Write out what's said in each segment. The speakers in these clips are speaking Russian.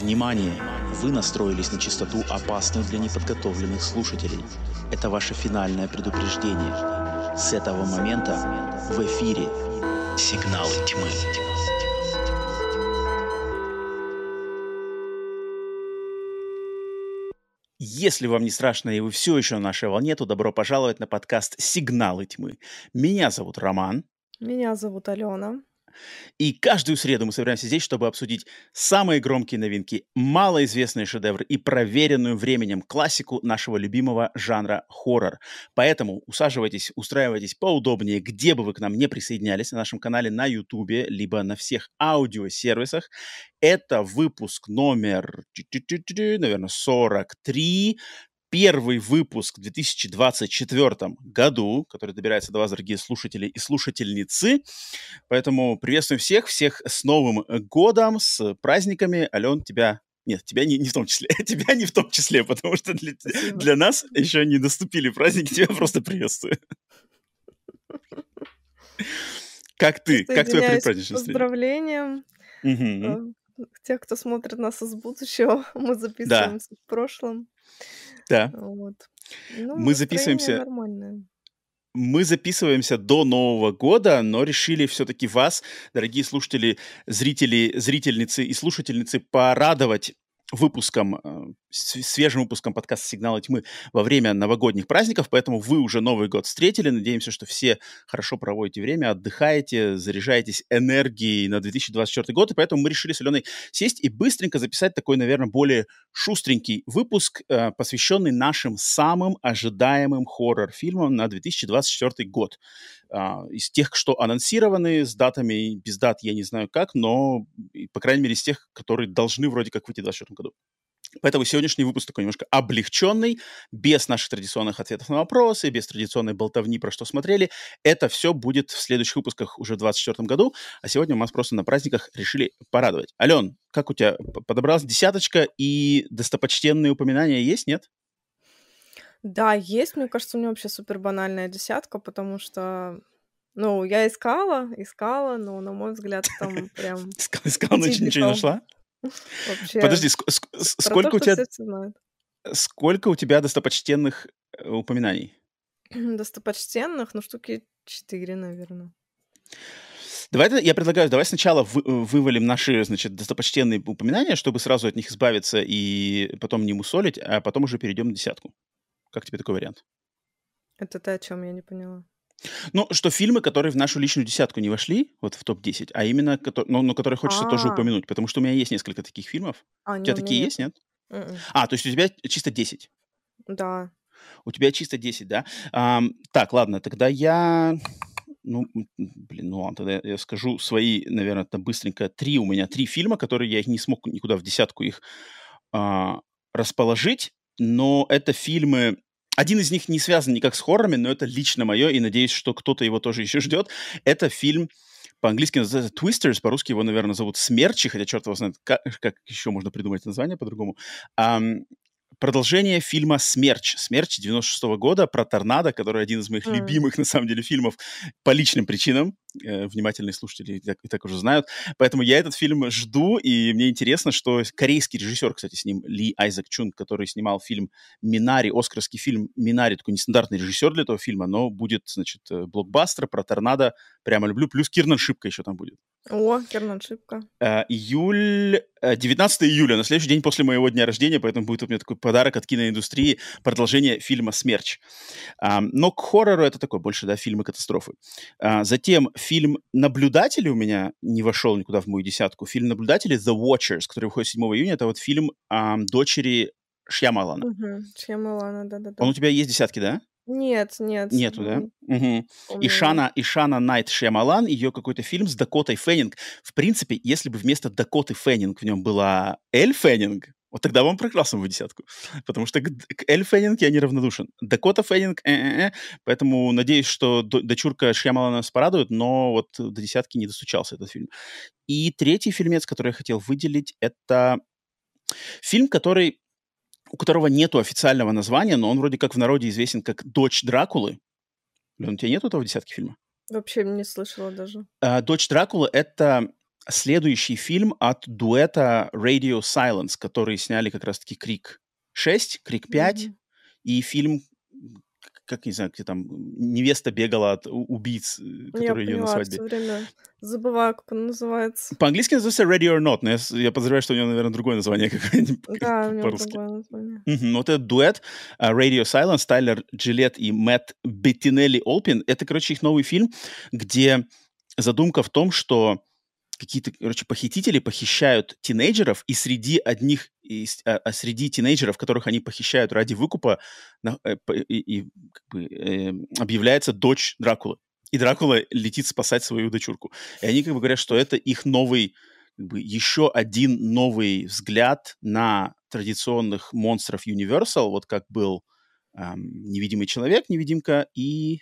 Внимание! Вы настроились на частоту, опасную для неподготовленных слушателей. Это ваше финальное предупреждение. С этого момента в эфире «Сигналы тьмы». Если вам не страшно и вы все еще на нашей волне, то добро пожаловать на подкаст «Сигналы тьмы». Меня зовут Роман. Меня зовут Алена. И каждую среду мы собираемся здесь, чтобы обсудить самые громкие новинки, малоизвестные шедевры и проверенную временем классику нашего любимого жанра хоррор. Поэтому усаживайтесь, устраивайтесь поудобнее, где бы вы к нам не присоединялись, на нашем канале на YouTube, либо на всех аудиосервисах. Это выпуск номер, наверное, 43 первый выпуск в 2024 году, который добирается до вас, дорогие слушатели и слушательницы. Поэтому приветствуем всех, всех с Новым годом, с праздниками. Ален, тебя нет, тебя не, не в том числе. тебя не в том числе, потому что для, для нас еще не наступили праздники. Тебя просто приветствую. Как ты? Как твое предпраздничное Поздравления. Угу. Тех, кто смотрит нас из будущего, мы записываемся да. в прошлом. Да. Вот. Ну, Мы записываемся... нормальное. Мы записываемся до Нового года, но решили все-таки вас, дорогие слушатели, зрители, зрительницы и слушательницы, порадовать выпуском, э, свежим выпуском подкаста «Сигналы тьмы» во время новогодних праздников, поэтому вы уже Новый год встретили. Надеемся, что все хорошо проводите время, отдыхаете, заряжаетесь энергией на 2024 год, и поэтому мы решили с Аленой сесть и быстренько записать такой, наверное, более шустренький выпуск, э, посвященный нашим самым ожидаемым хоррор-фильмам на 2024 год. А, из тех, что анонсированы, с датами, без дат я не знаю как, но, по крайней мере, из тех, которые должны вроде как выйти в 2024 году. Поэтому сегодняшний выпуск такой немножко облегченный, без наших традиционных ответов на вопросы, без традиционной болтовни, про что смотрели. Это все будет в следующих выпусках уже в 2024 году, а сегодня мы вас просто на праздниках решили порадовать. Ален, как у тебя подобралась десяточка и достопочтенные упоминания есть, нет? Да, есть. Мне кажется, у меня вообще супер банальная десятка, потому что, ну, я искала, искала, но, на мой взгляд, там прям... Искала, но ничего не нашла? Вообще. Подожди, сколько у тебя... Сколько у тебя достопочтенных э, упоминаний? Достопочтенных, ну, штуки четыре, наверное. Давай, я предлагаю, давай сначала вы, э, вывалим наши, значит, достопочтенные упоминания, чтобы сразу от них избавиться и потом не мусолить, а потом уже перейдем на десятку. Как тебе такой вариант? Это ты о чем я не поняла? Ну, что фильмы, которые в нашу личную десятку не вошли, вот в топ-10, а именно, ну, но которые хочется тоже А, упомянуть, потому что у меня есть несколько таких фильмов. а, У тебя такие нет. есть, нет? М-м. А, то есть у тебя чисто 10. Да. У тебя чисто 10, да? Ам, так, ладно, тогда я... Ну, блин, ну ладно, тогда я я скажу свои, наверное, там быстренько. Три у меня, три фильма, которые я их не смог никуда в десятку их а, расположить, но это фильмы... Один из них не связан никак с хоррорами, но это лично мое, и надеюсь, что кто-то его тоже еще ждет. Это фильм по-английски называется Twisters, по-русски его, наверное, зовут Смерчи, хотя черт его знает, как, как еще можно придумать название по-другому. Ам, продолжение фильма «Смерч». «Смерч» 96 года про торнадо, который один из моих М. любимых, на самом деле, фильмов по личным причинам. Э, внимательные слушатели и так, и так уже знают. Поэтому я этот фильм жду, и мне интересно, что корейский режиссер, кстати, с ним, Ли Айзек Чун, который снимал фильм «Минари», оскарский фильм «Минари», такой нестандартный режиссер для этого фильма, но будет, значит, э, блокбастер про торнадо. Прямо люблю. Плюс Кирнан Шипка еще там будет. О, Кернан Шипка. Э, июль, э, 19 июля, на следующий день после моего дня рождения, поэтому будет у меня такой подарок от киноиндустрии, продолжение фильма «Смерч». Но к хоррору это такой больше, да, фильмы катастрофы. А, затем фильм «Наблюдатели» у меня не вошел никуда в мою десятку. Фильм «Наблюдатели» «The Watchers», который выходит 7 июня, это вот фильм ам, дочери Шьямалана. Угу. Шьямалана, Он да-да-да. у тебя есть десятки, да? Нет, нет. Нету, да? м, Мгм. у меня Ишана, Ишана Найт Шьямалан, ее какой-то фильм с Дакотой Фэннинг. В принципе, если бы вместо Дакоты Фэннинг в нем была Эль Фэннинг, вот тогда вам прекрасно в десятку. Потому что к, к Эль Фэннинг я неравнодушен. Дакота Фэннинг, э-э-э. поэтому надеюсь, что до- дочурка Шьямалана нас порадует, но вот до десятки не достучался этот фильм. И третий фильмец, который я хотел выделить, это фильм, который у которого нету официального названия, но он вроде как в народе известен как «Дочь Дракулы». Лен, у тебя нету этого в десятке фильма? Вообще не слышала даже. А, «Дочь Дракулы» — это следующий фильм от дуэта Radio Silence, которые сняли как раз-таки «Крик 6», «Крик 5», mm-hmm. и фильм как, не знаю, где там невеста бегала от убийц, э, которые ее на свадьбе. все время забываю, как он называется. По-английски называется Ready or Not, но я, я подозреваю, что у него, наверное, другое название какое-нибудь да, по-русски. другое название. Вот этот дуэт uh, Radio Silence, Тайлер Джилет и Мэтт Беттинелли Олпин, это, короче, их новый фильм, где задумка в том, что какие-то, короче, похитители похищают тинейджеров, и среди одних, и, а, а среди тинейджеров, которых они похищают ради выкупа, на, э, и, и как бы, э, объявляется дочь Дракулы. И Дракула летит спасать свою дочурку. И они как бы говорят, что это их новый, как бы, еще один новый взгляд на традиционных монстров Universal, вот как был эм, невидимый человек, невидимка и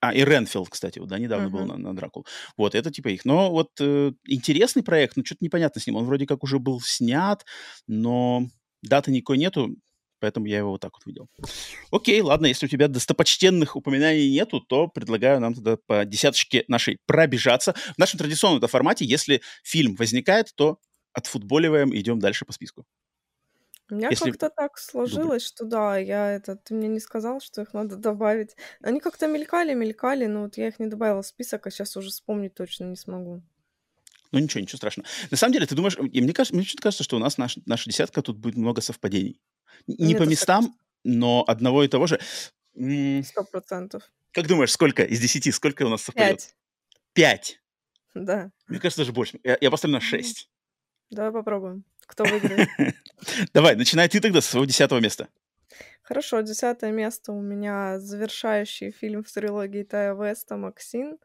а, и Ренфилд, кстати, вот, да, недавно uh-huh. был на, на Дракул. Вот, это типа их. Но вот э, интересный проект, но что-то непонятно с ним. Он вроде как уже был снят, но даты никакой нету, поэтому я его вот так вот видел. Окей, ладно, если у тебя достопочтенных упоминаний нету, то предлагаю нам тогда по десяточке нашей пробежаться. В нашем традиционном формате, если фильм возникает, то отфутболиваем и идем дальше по списку. У меня Если как-то так сложилось, что да, я это, ты мне не сказал, что их надо добавить. Они как-то мелькали, мелькали, но вот я их не добавила в список, а сейчас уже вспомнить точно не смогу. Ну ничего, ничего страшного. На самом деле, ты думаешь, и мне кажется, мне что-то кажется, что у нас наш, наша десятка тут будет много совпадений. Не Мне по местам, кажется. но одного и того же. Сто процентов. Как думаешь, сколько из десяти, сколько у нас совпадет? Пять. Пять? Да. Мне кажется, даже больше. Я, я поставлю на шесть. Давай попробуем. Кто выиграет? Давай, начинай ты тогда с своего десятого места. Хорошо, десятое место у меня завершающий фильм в трилогии Тая Веста «Максин».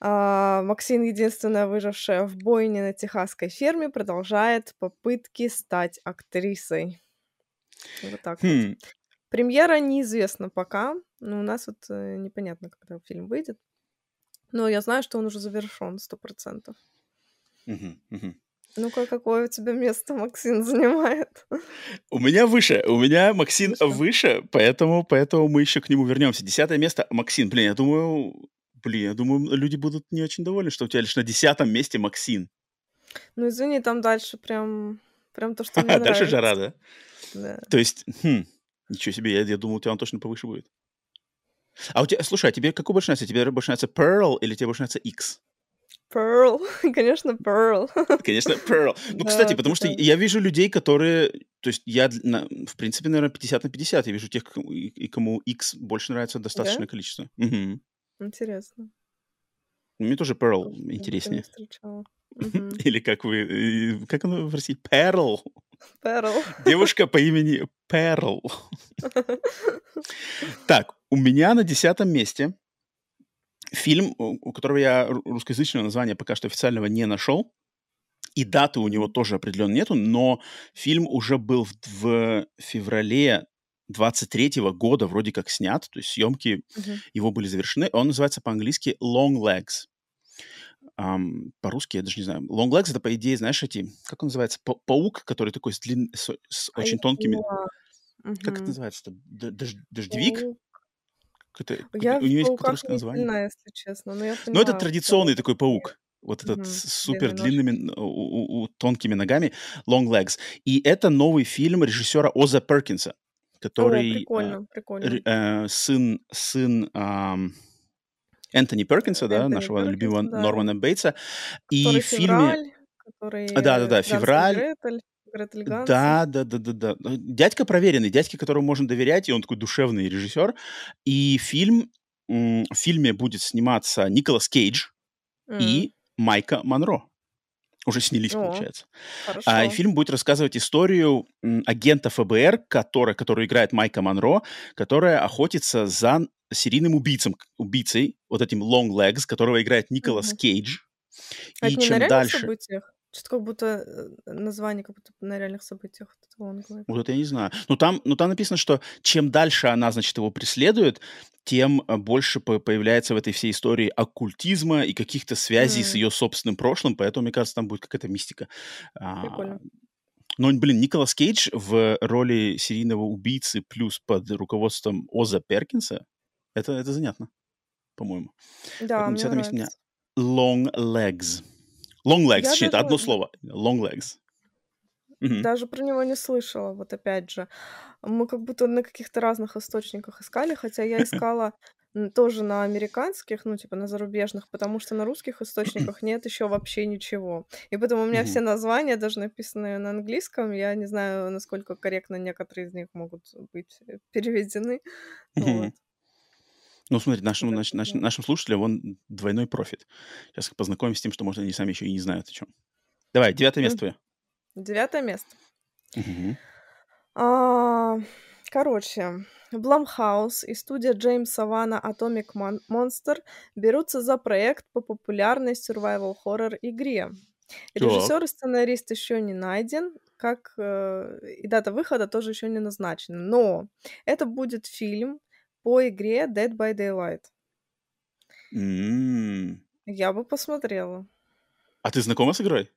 А, Максин, единственная выжившая в бойне на техасской ферме, продолжает попытки стать актрисой. Вот так хм. вот. Премьера неизвестна пока, но у нас вот э, непонятно, когда фильм выйдет. Но я знаю, что он уже завершен, сто процентов. Угу, угу. Ну-ка, какое у тебя место Максин занимает? У меня выше. У меня Максин выше, выше поэтому, поэтому мы еще к нему вернемся. Десятое место Максин. Блин, я думаю, блин, я думаю, люди будут не очень довольны, что у тебя лишь на десятом месте Максин. Ну, извини, там дальше прям, прям то, что мне Дальше жара, да? Да. То есть, хм, ничего себе, я, я думал, у тебя он точно повыше будет. А у тебя, слушай, а тебе какой больше нравится? Тебе больше нравится Pearl или тебе больше нравится X? Pearl, конечно, Pearl. Конечно, Pearl. Ну, кстати, потому что я вижу людей, которые... То есть я, в принципе, наверное, 50 на 50. Я вижу тех, и кому X больше нравится достаточное количество. Интересно. Мне тоже Pearl интереснее. Или как вы... Как оно в России? Pearl. Pearl. Девушка по имени Pearl. Так, у меня на десятом месте Фильм, у которого я русскоязычного названия пока что официального не нашел, и даты у него тоже определенно нету, но фильм уже был в, в феврале 23 -го года вроде как снят, то есть съемки uh-huh. его были завершены. Он называется по-английски Long Legs. Um, по-русски я даже не знаю. Long Legs это, по идее, знаешь, эти, как он называется, па- паук, который такой с, длин... с, с очень тонкими... Uh-huh. Как это называется? Дож... Дождевик? Я у него есть русское название. Сильна, если честно, но я понимаю, Ну, это традиционный что... такой паук. Вот этот угу, супер длинными, у, у, тонкими ногами, Long Legs. И это новый фильм режиссера Оза Перкинса, который... О, прикольно, прикольно. Э, сын, сын э, Энтони Перкинса, Энтони да, нашего Перкинс, любимого да. Нормана Бейтса. И в фильме... Февраль, который... Да-да-да, февраль. Гретель. Да, да, да, да, да. Дядька проверенный, дядьке, которому можно доверять, и он такой душевный режиссер. И фильм, в фильме будет сниматься Николас Кейдж mm. и Майка Монро. Уже снялись, О, получается. Хорошо. А, и фильм будет рассказывать историю агента ФБР, который, который играет Майка Монро, которая охотится за серийным убийцем, убийцей, вот этим Long Legs, которого играет Николас mm-hmm. Кейдж. А и это чем дальше... Событиях? Что-то как будто э, название, как будто на реальных событиях. Вот это я не знаю. Но там, но там написано, что чем дальше она, значит, его преследует, тем э, больше появляется в этой всей истории оккультизма и каких-то связей mm. с ее собственным прошлым, поэтому, мне кажется, там будет какая-то мистика. А, Прикольно. Но, блин, Николас Кейдж в роли серийного убийцы плюс под руководством Оза Перкинса, это, это занятно, по-моему. Да, мне нравится. Long Legs. Long legs, Я это даже, одно слово. Long legs. Мгм. даже про него не слышала. Вот опять же, мы как будто на каких-то разных источниках искали, хотя я искала тоже на американских, ну, типа на зарубежных, потому что на русских источниках нет еще вообще ничего. И поэтому у меня все названия даже написаны на английском. Я не знаю, насколько корректно некоторые из них могут быть переведены. Вот. Ну, смотри, Так наш- что наш- нашим слушателям он двойной профит. Сейчас их познакомим с тем, что, может, они сами еще и не знают о чем. Давай, девятое место твое. Девятое место. А, короче, Blumhouse и студия Джеймса Вана Atomic Mon- Monster берутся за проект по популярной survival horror игре. Режиссер и сценарист еще не найден, как э, и дата выхода тоже еще не назначена. Но это будет фильм по игре Dead by Daylight. М. Я бы посмотрела. А ты знакома с игрой?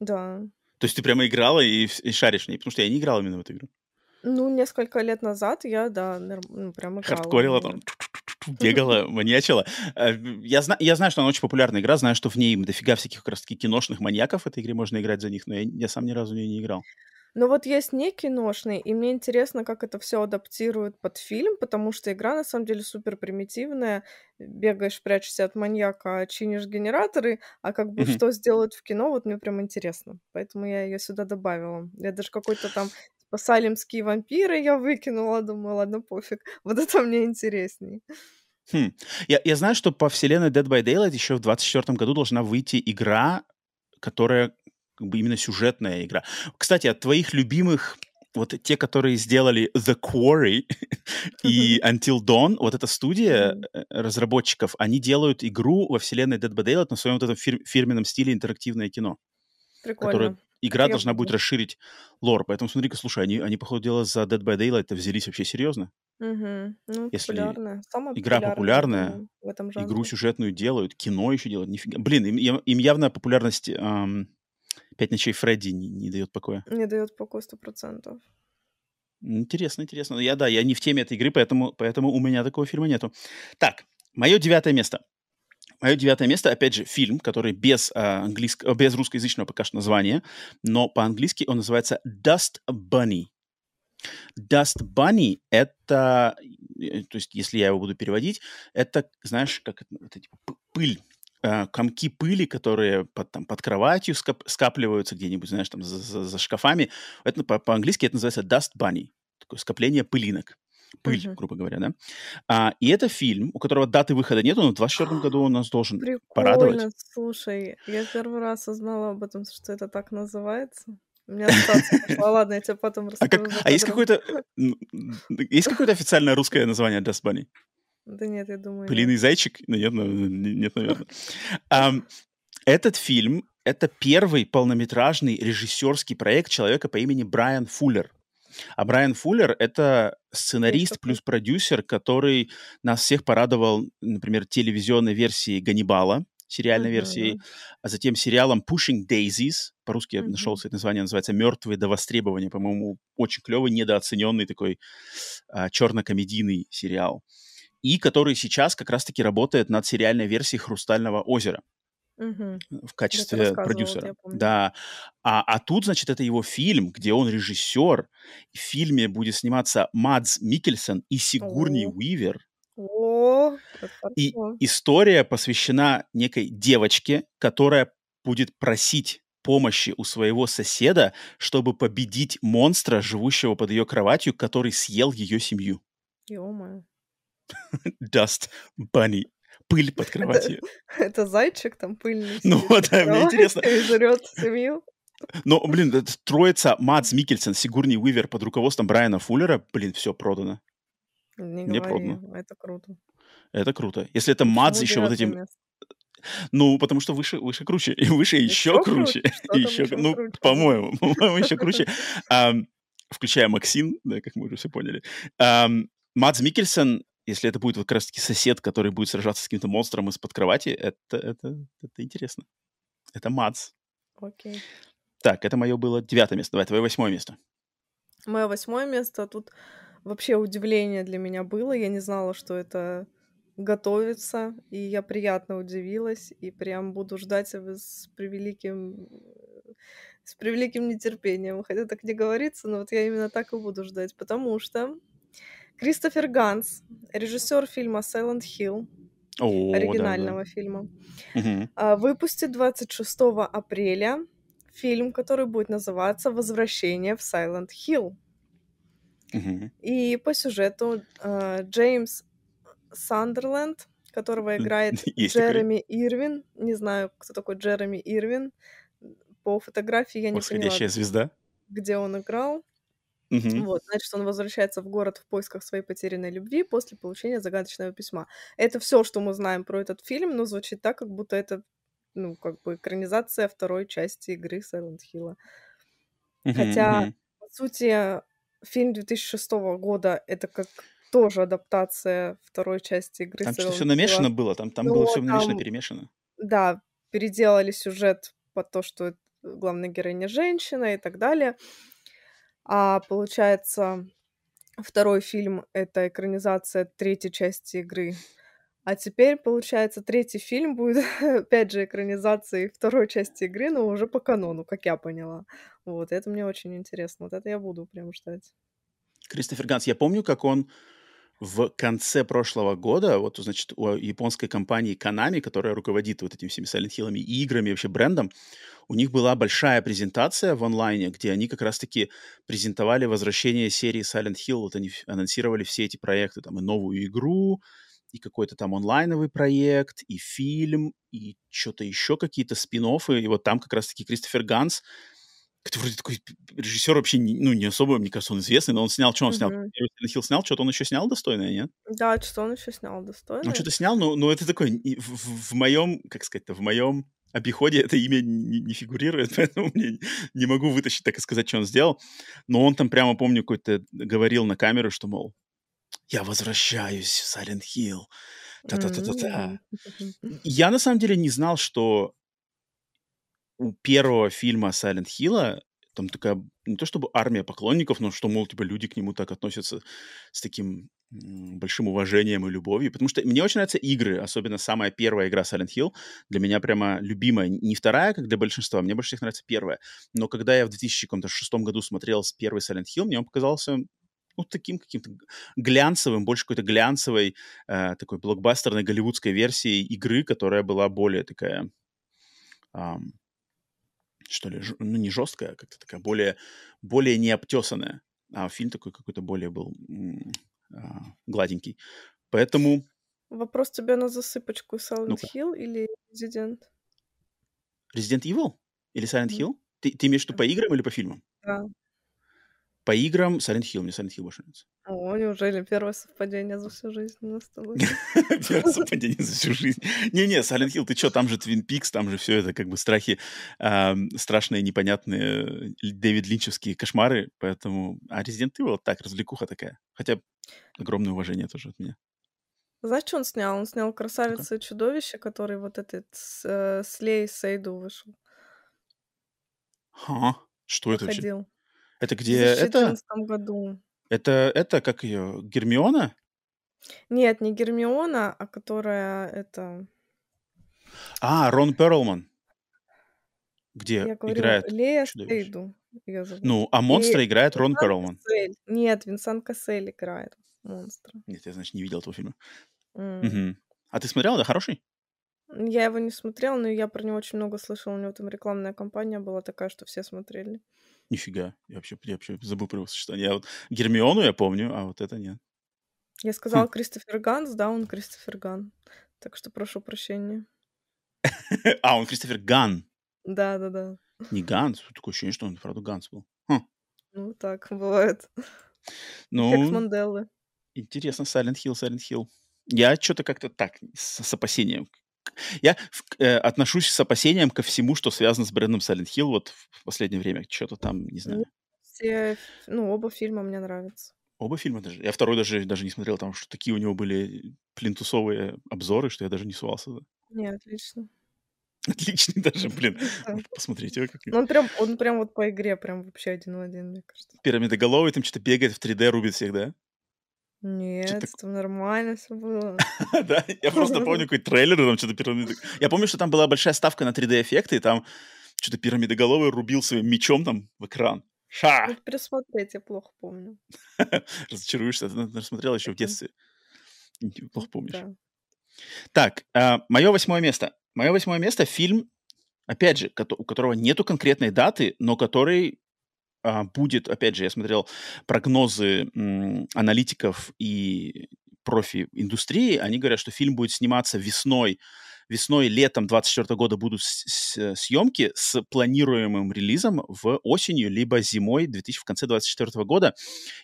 Да. То есть ты прямо играла и, и шаришь в ней? Потому что я не играл именно в эту игру. Ну, несколько лет назад я, да, ну, прям играла. Хардкорила там, бегала, маньячила. Э, Я, зна- я знаю, что она очень популярная игра, знаю, что в ней дофига всяких как раз таки киношных маньяков в этой игре можно играть за них, но я, я сам ни разу в нее не играл. Но вот есть не киношный, и мне интересно, как это все адаптируют под фильм, потому что игра на самом деле супер примитивная. Бегаешь, прячешься от маньяка, чинишь генераторы, а как бы что сделают в кино, вот мне прям интересно. Поэтому я ее сюда добавила. Я даже какой-то там типа салемские вампиры я выкинула, думаю, ладно, пофиг. Вот это мне интересней. Хм. Я, я знаю, что по вселенной Dead by Daylight еще в 24 году должна выйти игра, которая как бы именно сюжетная игра. Кстати, от твоих любимых, вот те, которые сделали The Quarry и Until Dawn, вот эта студия э, разработчиков, они делают игру во вселенной Dead by Daylight на своем вот этом фир- фирменном стиле интерактивное кино, которое Прикольно. игра Это я должна будет расширить лор. Поэтому смотри-ка, слушай, они, они, походу дела, за Dead by Daylight взялись вообще серьезно. Мгм. Ну, Если популярная. Самая игра популярная, в этом игру сюжетную делают, кино еще делают. Нифига. Блин, им, им- явно популярность ам, «Пять ночей Фредди» не, не дает покоя. Не дает покоя сто процентов. Интересно, интересно. Я, да, я не в теме этой игры, поэтому, поэтому у меня такого фильма нету. Так, мое девятое место. Мое девятое место, опять же, фильм, который без, а, английск- без русскоязычного пока что названия, но по-английски он называется «Dust Bunny». Dust Bunny — это, э, то есть, если я его буду переводить, это, знаешь, как это, это типа пыль, э, комки пыли, которые под, там, под кроватью скап- скапливаются где-нибудь, знаешь, там за, за- за шкафами. Это по- по-английски это называется Dust Bunny, такое скопление пылинок. Пыль, Мгм. грубо говоря, да. А, и это фильм, у которого даты выхода нету, но в 24 году он нас должен порадовать. Прикольно, слушай, я первый раз узнала об этом, что это так называется. У меня пошла. Ладно, я тебе потом А, расскажу. как, а какое-то есть какое-то официальное русское название Dust Bunny? Да нет, я думаю. Пылиный зайчик? Нет, ну, не- нет, наверное. Этот фильм — это первый полнометражный режиссерский проект человека по имени Брайан Фуллер. А Брайан Фуллер — это сценарист плюс продюсер, который нас всех порадовал, например, телевизионной версией «Ганнибала», сериальной Мгм. версией, а затем сериалом Pushing Daisies. По-русски я Мгм. нашел это название, называется «Мертвые до востребования». По-моему, очень клевый, недооцененный такой а, черно-комедийный сериал. И который сейчас как раз-таки работает над сериальной версией «Хрустального озера» Мгм. в качестве продюсера. Да. А, а тут, значит, это его фильм, где он режиссер. В фильме будет сниматься Мадс Микельсон и Сигурни О. Уивер. О, И история посвящена некой девочке, которая будет просить помощи у своего соседа, чтобы победить монстра, живущего под ее кроватью, который съел ее семью. Ё-моё. Dust Bunny. Пыль под кроватью. это зайчик там пыльный Ну да, мне интересно. и жрет семью. Но, блин, это троица Мадс Микельсон, Сигурни Уивер под руководством Брайана Фуллера, блин, все продано. Не говори, продано. это круто. Это круто. Если это Мадс еще вот этим... место? Ну, потому что выше, выше круче. И выше еще Еще круче. еще, еще ну, круче? по-моему, по-моему, еще круче. Включая Максин, да, как мы уже все поняли. Ам, Мадс Микельсон, если это будет вот как раз-таки сосед, который будет сражаться с каким-то монстром из-под кровати, это, это, это интересно. Это Мадс. Окей. Так, это мое было девятое место. Давай, твое восьмое место. Мое восьмое место. Тут вообще удивление для меня было. Я не знала, что это готовится, и я приятно удивилась, и прям буду ждать с превеликим с превеликим нетерпением. Хотя так не говорится, но вот я именно так и буду ждать, потому что Кристофер Ганс, режиссер фильма Silent Hill, О, да, да. оригинального фильма, а, выпустит 26 апреля фильм, который будет называться «Возвращение в Silent Hill». Мгм. И по сюжету а, Джеймс Сандерленд, которого играет Есть такой. Джереми Ирвин, не знаю, кто такой Джереми Ирвин, по фотографии я не поняла, Восходящая звезда. где он играл. Мгм. Вот, значит, он возвращается в город в поисках своей потерянной любви после получения загадочного письма. Это все, что мы знаем про этот фильм, но звучит так, как будто это, ну, как бы экранизация второй части игры Silent Hill. Хотя, мгм. по сути, фильм 2006 года — это как тоже адаптация второй части игры Там что-то все намешано было, там, там Но было все намешано, перемешано. да, переделали сюжет под то, что главная героиня женщина и так далее. А получается, второй фильм — это экранизация третьей части игры. А теперь, получается, третий фильм будет, опять же, экранизацией второй части игры, но уже по канону, как я поняла. Вот, это мне очень интересно. Вот это я буду прям ждать. Кристофер Ганс, я помню, как он в конце прошлого года, вот, значит, у японской компании Konami, которая руководит вот этими всеми Silent Hill и играми, вообще брендом, у них была большая презентация в онлайне, где они как раз-таки презентовали возвращение серии Silent Hill, вот они анонсировали все эти проекты, там, и новую игру, и какой-то там онлайновый проект, и фильм, и что-то еще какие-то спин и вот там как раз-таки Кристофер Ганс, который вроде такой режиссер вообще, не- ну, не особо, мне кажется, он известный, но он снял, что он снял? Silent Hill снял, что-то он еще снял достойное, нет? Да, что он еще снял Он достойно? что-то снял, но, но это такое, и в, в- в моем, как сказать-то, в моем обиходе это имя не, не фигурирует, поэтому мне не могу вытащить, так и сказать, что он сделал. Но он там прямо, помню, какой-то говорил на камеру, что, мол, я возвращаюсь в Silent Hill. Та-та-та-та-та. М. Я на самом деле не знал, что у первого фильма Silent Hill там такая, не то чтобы армия поклонников, но что, мол, типа люди к нему так относятся с таким большим уважением и любовью. Потому что мне очень нравятся игры, особенно самая первая игра Silent Hill. Для меня прямо любимая. Не вторая, как для большинства, мне больше всех нравится первая. Но когда я в 2006 году смотрел первый Silent Hill, мне он показался ну, таким каким-то глянцевым, больше какой-то глянцевой, э, такой блокбастерной голливудской версии игры, которая была более такая, ам, что ли, ну, не жесткая, а как-то такая более, более необтесанная. А фильм такой какой-то более был а, гладенький. Поэтому, Вопрос тебе на засыпочку. Silent ну-ка, Hill или Resident? Resident Evil или Silent Мгм. Hill? Ты, ты имеешь в виду по играм или по фильмам? Да. По играм Silent Hill, мне Silent Hill больше нравится. О, неужели первое совпадение за всю жизнь у нас с тобой? Первое совпадение за всю жизнь. Не-не, Silent Hill, ты что, там же Твин Пикс, там же все это как бы страхи, страшные, непонятные э, Дэвид Линчевские кошмары, поэтому... А Resident Evil так, развлекуха такая. Хотя огромное уважение тоже от меня. Знаешь, что он снял? Он снял. «Красавица и чудовище», который вот этот с, э, Слей Сейду вышел, Ха, что это вообще? Это В где это? 2014 году. Это, это как ее, Гермиона? Нет, не Гермиона, а которая это... А, Рон Перлман. Где Я говорю, играет Лея зовут. Ну, а И монстра играет Рон Винсан Перлман. Кассель. Нет, Винсан Кассель играет монстра. Нет, я, значит, не видел этого фильма. М. Мгм. А ты смотрел, да, хороший? Я его не смотрела, но я про него очень много слышала. У него там рекламная кампания была такая, что все смотрели. Нифига. Я вообще, я вообще забыл про его существование. Я вот Гермиону я помню, а вот это нет. Я Хм. сказала Кристофер Ганс, да, он Кристофер Ган. Так что прошу прощения. А, он Кристофер Ган. Да-да-да. Не Ганс. Такое ощущение, что он, правда, Ганс был. Хм. Ну, так бывает. Ну, интересно. Silent Hill, Silent Hill. Я что-то как-то так, с, с опасением. Я э, отношусь с опасением ко всему, что связано с брендом Silent Hill вот в последнее время. Что-то там, не знаю. все, ну, оба фильма мне нравятся. Оба фильма даже. Я второй даже, даже не смотрел, там что такие у него были плинтусовые обзоры, что я даже не сувался. Не, отлично. Отличный даже, блин. Да. Посмотрите. как Ну, он прям, он прям вот по игре прям вообще один в один, мне кажется. Пирамидоголовый там что-то бегает в 3D, рубит всех, да? Нет, так... там нормально все было. Да, я просто помню какой трейлер, там что-то пирамиды... Я помню, что там была большая ставка на 3D-эффекты, и там что-то пирамидоголовый рубил своим мечом там в экран. Ша! Ну, пересмотреть я плохо помню. Разочаруешься, ты смотрела еще в детстве. Плохо помнишь. Да. Так, мое восьмое место. Мое восьмое место — фильм, опять же, у которого нету конкретной даты, но который а, будет, опять же, я смотрел прогнозы аналитиков и профи индустрии, они говорят, что фильм будет сниматься весной, весной, летом 24 года будут с- съемки с планируемым релизом в осенью либо зимой 2000, в конце 24 года.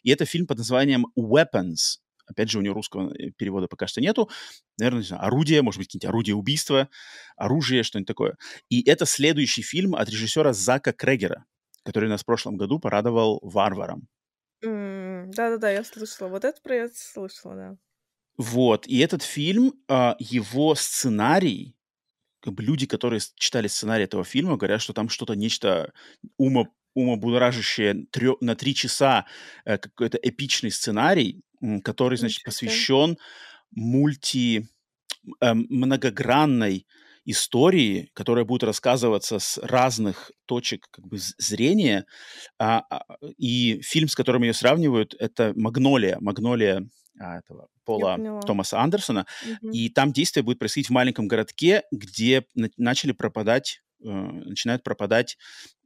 И это фильм под названием Weapons. Опять же, у него русского э, перевода пока что нету. Наверное, не знаю, орудие, может быть, какие-нибудь орудия убийства, оружие, что-нибудь такое. И это следующий фильм от режиссера Зака Крегера, который нас в прошлом году порадовал «Варваром». Да-да-да, я слышала. Вот это про я слышала, да. Вот. И этот фильм, а, его сценарий, как бы люди, которые читали сценарий этого фильма, говорят, что там что-то нечто умо, умобудоражащее трё- на три часа э, какой-то эпичный сценарий, который, значит, посвящен мульти эм, многогранной истории, которая будет рассказываться с разных точек как бы зрения. А, а, и фильм, с которым ее сравнивают, это «Магнолия». «Магнолия» а, этого Пола. Томаса Андерсона. Мгм. И там действие будет происходить в маленьком городке, где на- начали пропадать, э, начинают пропадать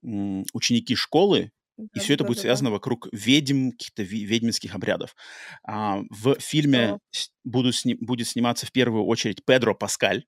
м, ученики школы, и все это будет Да-да-да-да-да. связано вокруг ведьм, каких-то ведьминских обрядов. А, в фильме с- будут сни- будет сниматься в первую очередь Педро Паскаль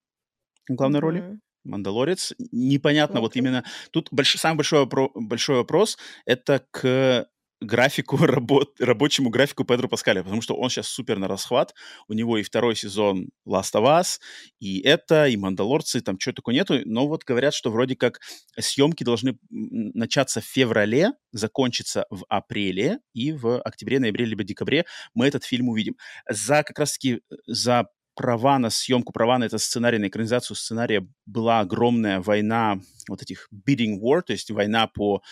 главной роли. Мгм. Мандалорец. Непонятно, вот Окей. именно тут больш- самый большой, вопро- большой вопрос это к графику, работ, рабочему графику Педро Паскаля, потому что он сейчас супер на расхват. У него и второй сезон Last of Us, и это, и Мандалорцы, там чего такого нету. Но вот говорят, что вроде как съемки должны начаться в феврале, закончиться в апреле, и в октябре, ноябре, либо декабре мы этот фильм увидим. За как раз-таки за права на съемку, права на этот сценарий, на экранизацию сценария была огромная война вот этих bidding war, то есть война по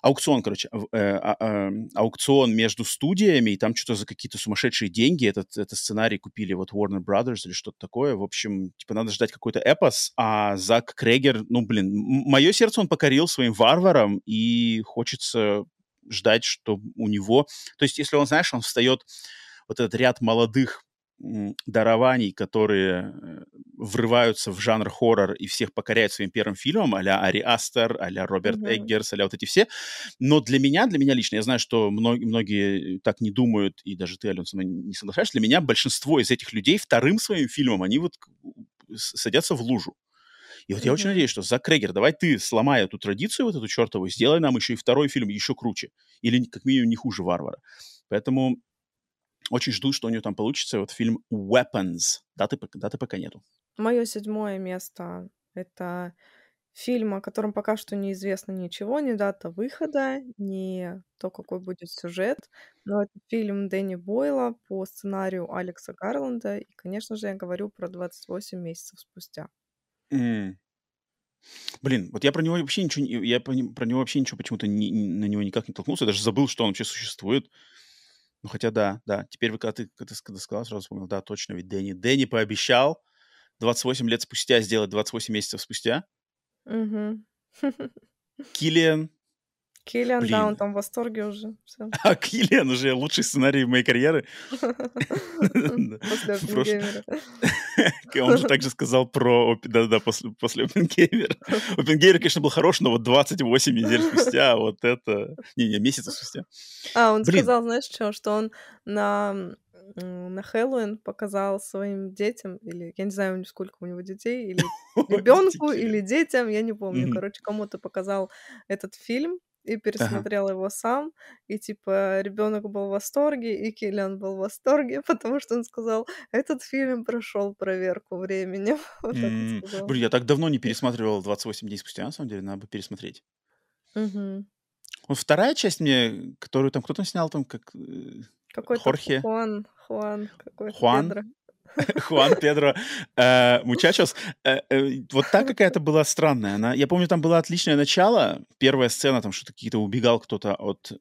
аукцион, короче, э, а- а, аукцион между студиями, и там что-то за какие-то сумасшедшие деньги этот, этот сценарий купили вот Warner Brothers или что-то такое. В общем, типа надо ждать какой-то эпос, а Зак Крегер, ну, блин, мое сердце он покорил своим варваром, и хочется ждать, что у него... То есть, если он, знаешь, он встает вот этот ряд молодых дарований, которые э, врываются в жанр хоррор и всех покоряют своим первым фильмом, а-ля Ари Астер, а-ля Роберт Мгм. Эггерс, а-ля вот эти все. Но для меня, для меня лично, я знаю, что многие, многие так не думают, и даже ты, Ален, со мной не соглашаешься, для меня большинство из этих людей вторым своим фильмом, они вот садятся в лужу. И вот я очень надеюсь, что Зак Крегер, давай ты сломай эту традицию вот эту чертову, сделай нам еще и второй фильм еще круче. Или как минимум не хуже Варвара. Поэтому очень жду, что у него там получится. Вот фильм Weapons. Даты, даты пока нету. Мое седьмое место — это фильм, о котором пока что неизвестно ничего, ни дата выхода, ни то, какой будет сюжет. Но это фильм Дэнни Бойла по сценарию Алекса Гарланда. И, конечно же, я говорю про «28 месяцев спустя». М. Блин, вот я про него вообще ничего, не- я про него вообще ничего почему-то не- на него никак не толкнулся, я даже забыл, что он вообще существует. Ну, хотя да, да. Теперь, вы, когда ты, когда ты ск- сказал, сразу вспомнил, да, точно, ведь Дэнни. Дэнни пообещал 28 лет спустя сделать 28 месяцев спустя. Мгм. Киллиан, Киллиан, да, он там в восторге уже. А Киллиан уже лучший сценарий моей карьере. Да. После Оппенгеймера. Он же также сказал про... Да-да, после, Оппенгеймера. Оппенгеймер, конечно, был хорош, но вот 28 недель спустя, вот это... Не-не, месяцев спустя. А, он сказал, знаешь, что, что он на, на Хэллоуин показал своим детям, или я не знаю, сколько у него детей, или ребенку, или детям, я не помню. Короче, кому-то показал этот фильм и пересмотрел его сам, и типа ребенок был в восторге, и Киллиан был в восторге, потому что он сказал, этот фильм прошел проверку временем. Вот сказал. Блин, я так давно не пересматривал 28 дней спустя, на самом деле, надо бы пересмотреть. Вот вторая часть мне, которую там кто-то снял, там как... э, Какой-то Хорхе. Хуан, Хуан, какой-то Хуан? Педро. Хуан Педро э, Мучачос. Э, э, вот та какая-то была странная. Она, я помню, там было отличное начало. Первая сцена, там что-то какие-то убегал кто-то от,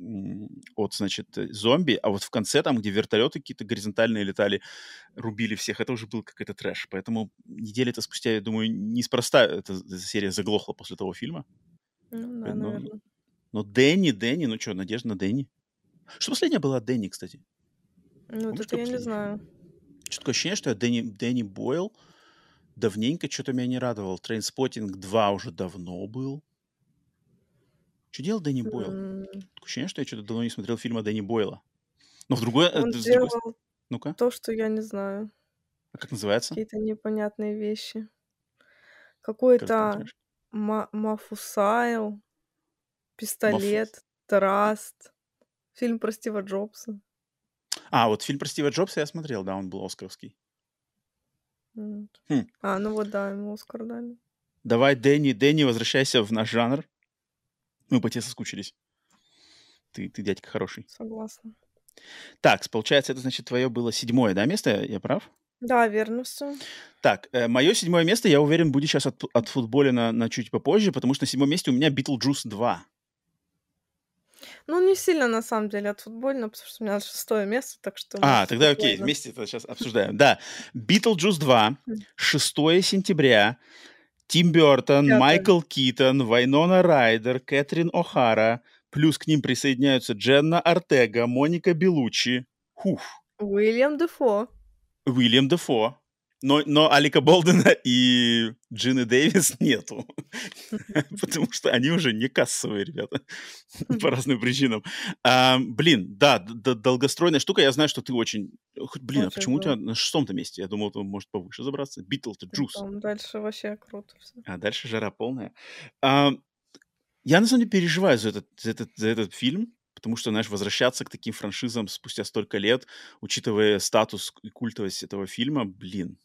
от, значит, зомби, а вот в конце, там, где вертолеты какие-то горизонтальные летали, рубили всех, это уже был какой-то трэш. Поэтому недели-то спустя, я думаю, неспроста эта, эта серия заглохла после того фильма. Ну, да, но, наверное. но Дэнни, Дэнни, ну что, надежда на Дэнни. Что последнее было от Дэнни, кстати? Ну, Помнишь, это я не знаю. Что такое ощущение, что я Дэнни, Дэнни Бойл давненько что-то меня не радовал. Трейнспотинг 2 уже давно был. Что делал Дэнни Бойл? М, Такое ощущение, что я что-то давно не смотрел фильма Дэнни Бойла. Но в другой... э, Он с другой... делал Ну-ка, то, что я не знаю. а как называется? Какие-то непонятные вещи. Какой-то? Ма- Мафусайл, Мафу- Пистолет, Траст. Фильм про Стива Джобса. А, вот фильм про Стива Джобса я смотрел, да, он был оскаровский. Хм. А, ну вот да, ему Оскар дали. Давай, Дэнни, Дэнни, возвращайся в наш жанр. Мы по тебе соскучились. Ты, ты дядька хороший. Согласна. Так, получается, это значит твое было седьмое, да, место? Я прав? Да, верно все. Так, мое седьмое место, я уверен, будет сейчас от-, отфутболено на, на чуть попозже, потому что на седьмом месте у меня Битлджус 2. Ну, не сильно, на самом деле, отфутболено, потому что у меня шестое место, так что А, тогда окей, спокойно. вместе это сейчас обсуждаем. Да, Битлджус 2, М. 6 сентября, Тим Бертон. Майкл Китон, Вайнона Райдер, Кэтрин О'Хара, плюс к ним присоединяются Дженна Ортега, Моника Беллуччи, хуф, Уиллем Дефо. Уиллем Дефо. Но, но Алека Болдуина и Джины Дэвис нету. Потому что они уже не кассовые ребята. По разным причинам. А, блин, да, долгостройная штука. Я знаю, что ты очень... Блин, а почему у тебя на шестом-то месте? Я думал, ты может повыше забраться. Битл-то Джус. Там дальше вообще круто все. А дальше жара полная. А, я на самом деле переживаю за этот, за, этот, за этот фильм, потому что, знаешь, возвращаться к таким франшизам спустя столько лет, учитывая статус и культовость этого фильма, блин,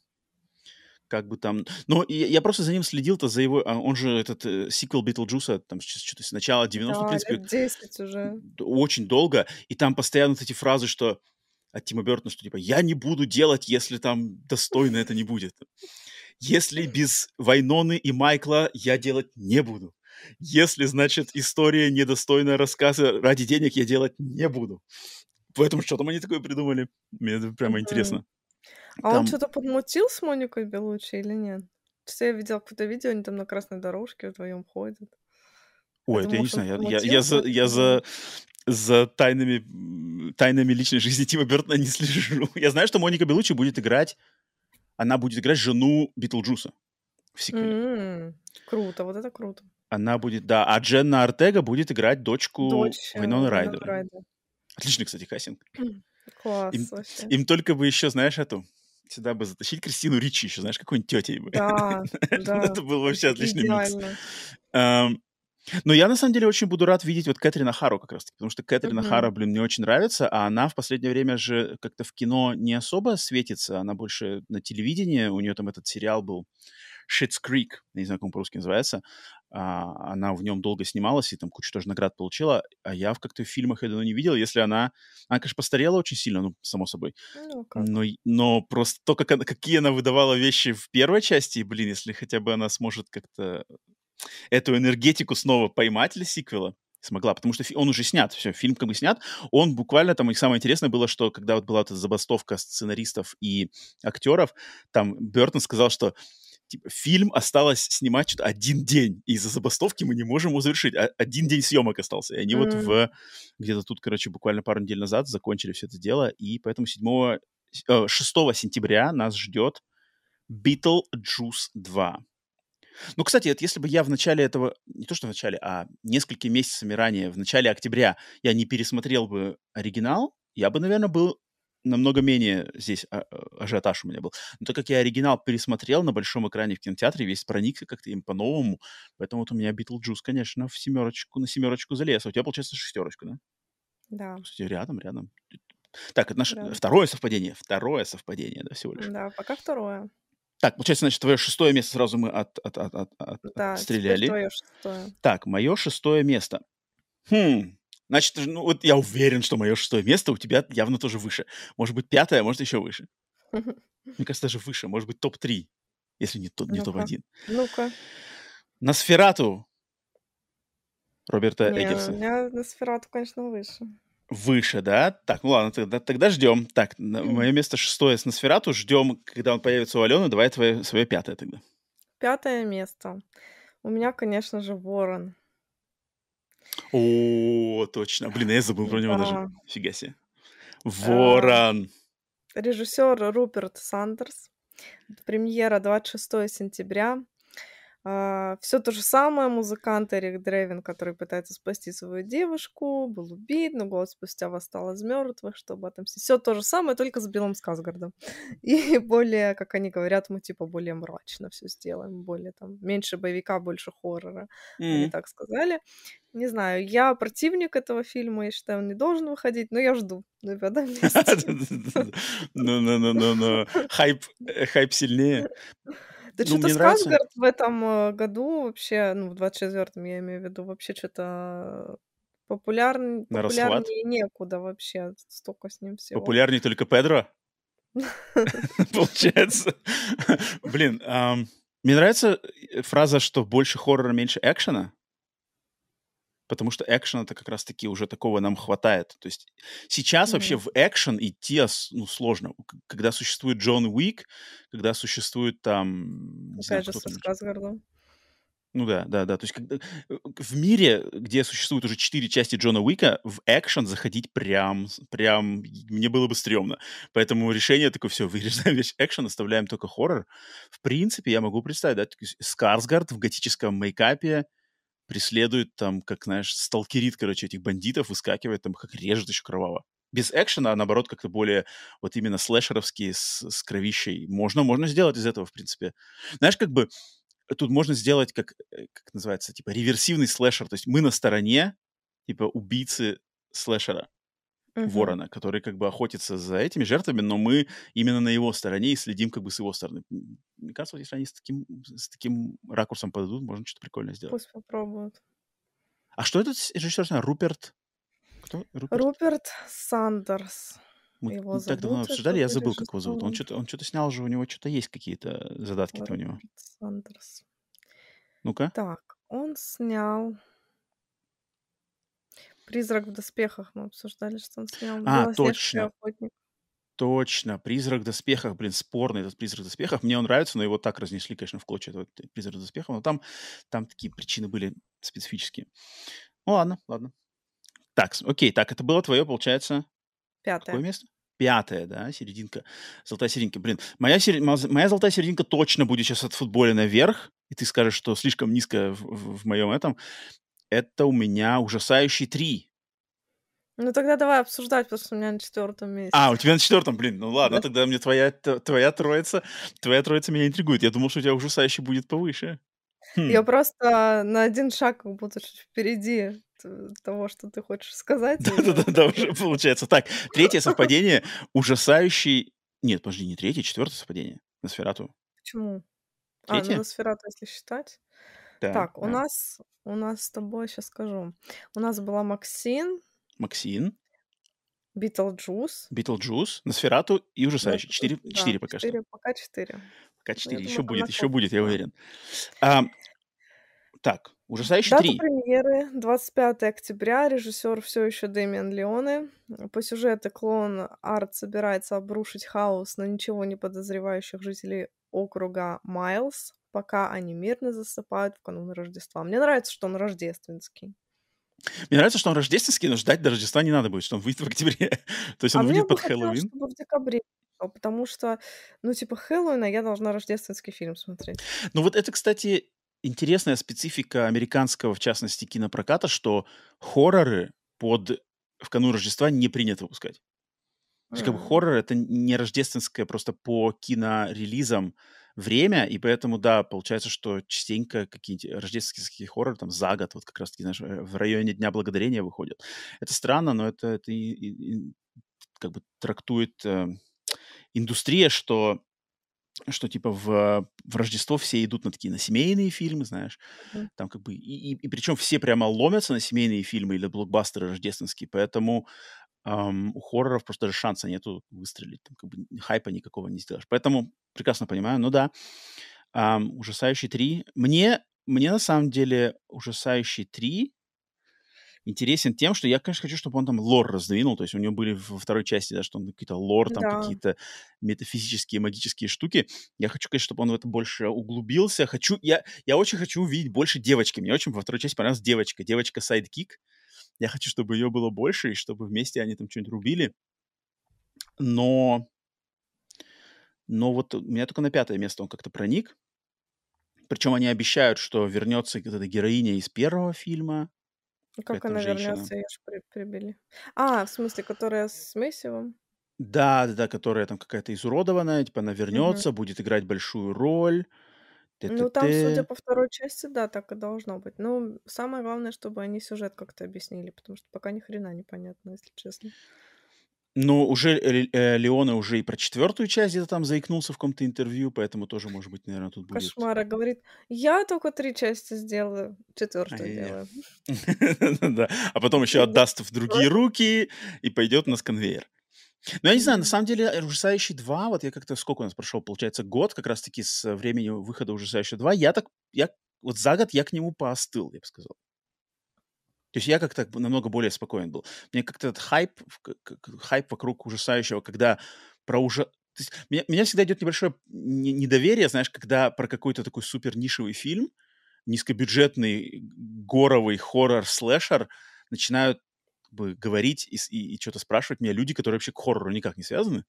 как бы там... Но я, я просто за ним следил-то, за его... а Он же этот э, сиквел Битлджуса, там что-то с начала 90 в Да, принципе, лет 10 уже. очень долго, и там постоянно вот эти фразы, что от Тима Бертона, что типа «я не буду делать, если там достойно это не будет». Если без Вайноны и Майкла я делать не буду. Если, значит, история недостойная рассказа ради денег я делать не буду. Поэтому что там они такое придумали? Мне это прямо Мгм. интересно. А он Там, что-то подмутил с Моникой Белучи или нет? Что я видела какое-то видео, они там на красной дорожке вдвоем ходят. ой, Это я не знаю, я, я, я за, я за, за тайнами, тайнами личной жизни Тима Бертона не слежу. Я знаю, что Моника Беллуччи будет играть, она будет играть жену Битлджуса в сиквеле. М, Круто, вот это круто. Она будет, да, а Дженна Ортега будет играть дочку Дочь э, Вайноны Райдер. Райдер. Отличный, кстати, кастинг. Класс Им, вообще. им только бы еще, знаешь, эту, сюда бы затащить Кристину Ричи еще, знаешь, какой-нибудь тетей бы. Да, да, Это был вообще отличный микс. Но я, на самом деле, очень буду рад видеть вот Кэтрина Хару как раз-таки, потому что Кэтрина Мгм. Хара, блин, мне очень нравится, а она в последнее время же как-то в кино не особо светится, она больше на телевидении, у нее там этот сериал был Shit's Creek, не знаю, как он по-русски называется, а, она в нем долго снималась и там кучу тоже наград получила, а я в как-то в фильмах давно не видел, если она, она, конечно, постарела очень сильно, ну, само собой, Ну, как. но, но просто то, как она- какие она выдавала вещи в первой части, блин, если хотя бы она сможет как-то эту энергетику снова поймать для сиквела, смогла, потому что он уже снят, все, фильм как бы снят, он буквально там, и самое интересное было, что когда вот была эта забастовка сценаристов и актеров, там Бертон сказал, что типа, фильм осталось снимать что-то один день, и из-за забастовки мы не можем его завершить, а один день съемок остался, и они вот М. в где-то тут, короче, буквально пару недель назад закончили все это дело, и поэтому 7, э, 6 сентября нас ждет Beetlejuice 2. Ну, кстати, вот если бы я в начале этого, не то что в начале, а несколькими месяцами ранее, в начале октября, я не пересмотрел бы оригинал, я бы, наверное, был намного менее здесь а, а, ажиотаж у меня был. Но так как я оригинал пересмотрел на большом экране в кинотеатре, весь проникся как-то им по-новому, поэтому вот у меня Битлджус, конечно, в семерочку, на семерочку залез. А у тебя, получается, шестерочку, да? Да, Кстати, рядом, рядом. Так, это наше рядом. второе совпадение. Второе совпадение, да, всего лишь. Да, пока второе. Так, получается, значит, твое шестое место сразу мы от, от, от, от, от- Да, отстреляли. твое шестое. Так, мое шестое место. Хм, значит, ну вот я уверен, что мое шестое место у тебя явно тоже выше. Может быть, пятое, а может еще выше. Мне кажется, даже выше. Может быть, топ-3, если не, топ- не Ну-ка. топ-1. Ну-ка. Носферату Роберта Не, у Эггерса. меня Носферату, конечно, выше. Выше, да? Так, ну ладно, тогда, тогда ждем. Так, мое место шестое с Носферату. Ждем, когда он появится у Алены. Давай твое, свое пятое тогда. Пятое место. У меня, конечно же, Ворон. О, точно. Блин, я забыл про него даже. Да. Фига себе. А, Ворон. Режиссер Руперт Сандерс. Премьера 26 сентября. Все то же самое. Музыкант Эрик Дрейвен, который пытается спасти свою девушку, был убит, но год спустя восстал из мертвых, чтобы отомстить. Все то же самое, только с Биллом Сказгардом. И более, как они говорят, мы типа более мрачно все сделаем, более там меньше боевика, больше хоррора. Они М. так сказали. Не знаю, я противник этого фильма, я считаю, он не должен выходить, но я жду месте. Ну-ну-ну-ну-ну. Э, хайп сильнее. Да Ну, что-то. Сказгард в этом э, году вообще, ну, в 24-м я имею в виду, вообще что-то популярн... На расхват. популярнее некуда вообще, столько с ним всего. Популярнее только Педро, получается. Блин, мне нравится э, фраза, что больше хоррора, меньше экшена. Потому что экшена это как раз-таки уже такого нам хватает. То есть сейчас вообще Мгм. в экшен идти ну, сложно. Когда существует Джон Уик, когда существует там... Не знаю, кто там. Ну да, да, да. То есть когда, в мире, где существует уже четыре части Джона Уика, в экшен заходить прям, прям мне было бы стрёмно. Поэтому решение такое, все, вырезаем весь экшен, оставляем только хоррор. В принципе, я могу представить, да, Скарсгард в готическом мейкапе преследует там, как, знаешь, сталкерит, короче, этих бандитов, выскакивает там, как режет еще кроваво. Без экшена, а наоборот, как-то более вот именно слэшеровские с, с кровищей. Можно, можно сделать из этого, в принципе. Знаешь, как бы тут можно сделать, как, э, как называется, типа реверсивный слэшер. То есть мы на стороне, типа, убийцы слэшера, Мгм. ворона, который как бы охотится за этими жертвами, но мы именно на его стороне и следим как бы с его стороны. Мне кажется, вот если они с таким, с таким ракурсом подойдут, можно что-то прикольное сделать. Пусть попробуют. А что этот режиссер? Руперт? Кто? Руперт? Руперт Сандерс. Мы его так давно обсуждали, я забыл, как его зовут. Он что-то он что-то снял же, у него что-то есть какие-то задатки-то у него. Сандерс. Ну-ка. Так, он снял «Призрак в доспехах». Мы обсуждали, что он снял. А, «Белоснежка и точно. охотник». Точно, «Призрак в доспехах», блин, спорный этот «Призрак в доспехах». Мне он нравится, но его так разнесли, конечно, в клочья, этот «Призрак в доспехах». Но там, там такие причины были специфические. Ну ладно, ладно. Так, окей, так, это было твое, получается, какое Пятое. место? Пятое, да, серединка. Золотая серединка. Блин, моя, сер- моя золотая серединка точно будет сейчас от футболя наверх, и ты скажешь, что слишком низко в, в- в моем этом. Это у меня ужасающий три. Ну тогда давай обсуждать, потому что у меня на четвертом месте. А, у тебя на четвертом, блин. Ну ладно, Да. тогда мне твоя, твоя троица, твоя троица меня интригует. Я думал, что у тебя ужасающий будет повыше. Я Хм. просто на один шаг как будто впереди того, что ты хочешь сказать. Да-да-да, уже получается. Так, третье совпадение. Ужасающий... Нет, подожди, не третье, четвертое совпадение. На сферату. Почему? А, ну Третье? Носферату, если считать. Да, Так, у да. нас, у нас с тобой, сейчас скажу. У нас была Максин, Максин, Битлджус. Битлджус, Носферату и Ну, ужасающий. Четыре, да, четыре пока что. четыре, пока четыре. Пока Я четыре. думаю, Еще там будет, еще будет, я уверен. А, так, ужасающий Дата три. премьеры 25 октября. Режиссер все еще Дэмиан Леоне. По сюжету клон Арт собирается обрушить хаос на ничего не подозревающих жителей округа Майлз, пока они мирно засыпают в канун Рождества. Мне нравится, что он рождественский. Мне нравится, что он рождественский, но ждать до Рождества не надо будет, что он выйдет в октябре. То есть А он мне выйдет бы под хотелось, Хэллоуин. чтобы в декабре потому что, ну, типа, Хэллоуина я должна рождественский фильм смотреть. Ну вот это, кстати, интересная специфика американского, в частности, кинопроката, что хорроры под в канун Рождества не принято выпускать. То есть как бы хоррор это не рождественское просто по кинорелизам время, и поэтому, да, получается, что частенько какие-нибудь рождественские хорроры там за год, вот как раз-таки, знаешь, э, в районе Дня Благодарения выходят. Это странно, но это, это и- и- и как бы трактует э, индустрия, что что типа в, в Рождество все идут на такие на семейные фильмы, знаешь, Мгм. там как бы и, и, причем все прямо ломятся на семейные фильмы или блокбастеры рождественские, поэтому ам, у хорроров просто даже шанса нету выстрелить, там как бы хайпа никакого не сделаешь. Поэтому прекрасно понимаю, ну да, ам, «Ужасающий 3». Мне, мне на самом деле «Ужасающий 3» интересен тем, что я, конечно, хочу, чтобы он там лор раздвинул, то есть у него были во второй части, да, что он какие-то лор, там Да. какие-то метафизические, магические штуки. Я хочу, конечно, чтобы он в это больше углубился. Хочу, я, я очень хочу увидеть больше девочки. Мне очень во второй части понравилась девочка, девочка-сайдкик. Я хочу, чтобы ее было больше, и чтобы вместе они там что-нибудь рубили. Но, но вот у меня только на пятое место он как-то проник. Причем они обещают, что вернется эта героиня из первого фильма, как она женщина. вернется, ее ж при- прибили. А, в смысле, которая с Мессивом? Да, да, да, которая там какая-то изуродованная, типа она вернется, будет играть большую роль. Ну, там, судя Т-т-т. по второй части, да, так и должно быть. Ну, самое главное, чтобы они сюжет как-то объяснили, потому что пока ни хрена непонятно, если честно. Но уже э, Леона уже и про четвертую часть где-то там заикнулся в каком-то интервью, поэтому тоже, может быть, наверное, тут будет... Кошмара говорит, я только три части сделаю, четвертую делаю. А потом еще Да. отдаст в другие руки и пойдет у нас конвейер. Но я не знаю, на самом деле «Ужасающий 2», вот я как-то, сколько у нас прошел, получается, год как раз-таки с времени выхода «Ужасающего 2», я так, я вот за год я к нему поостыл, я бы сказал. То есть я как-то намного более спокоен был. Мне как-то этот хайп, хайп вокруг ужасающего, когда про уже... То есть меня, меня всегда идет небольшое не- недоверие, знаешь, когда про какой-то такой супер нишевый фильм, низкобюджетный горовый хоррор-слэшер начинают бы, говорить и, с- и, что-то спрашивать меня люди, которые вообще к хоррору никак не связаны.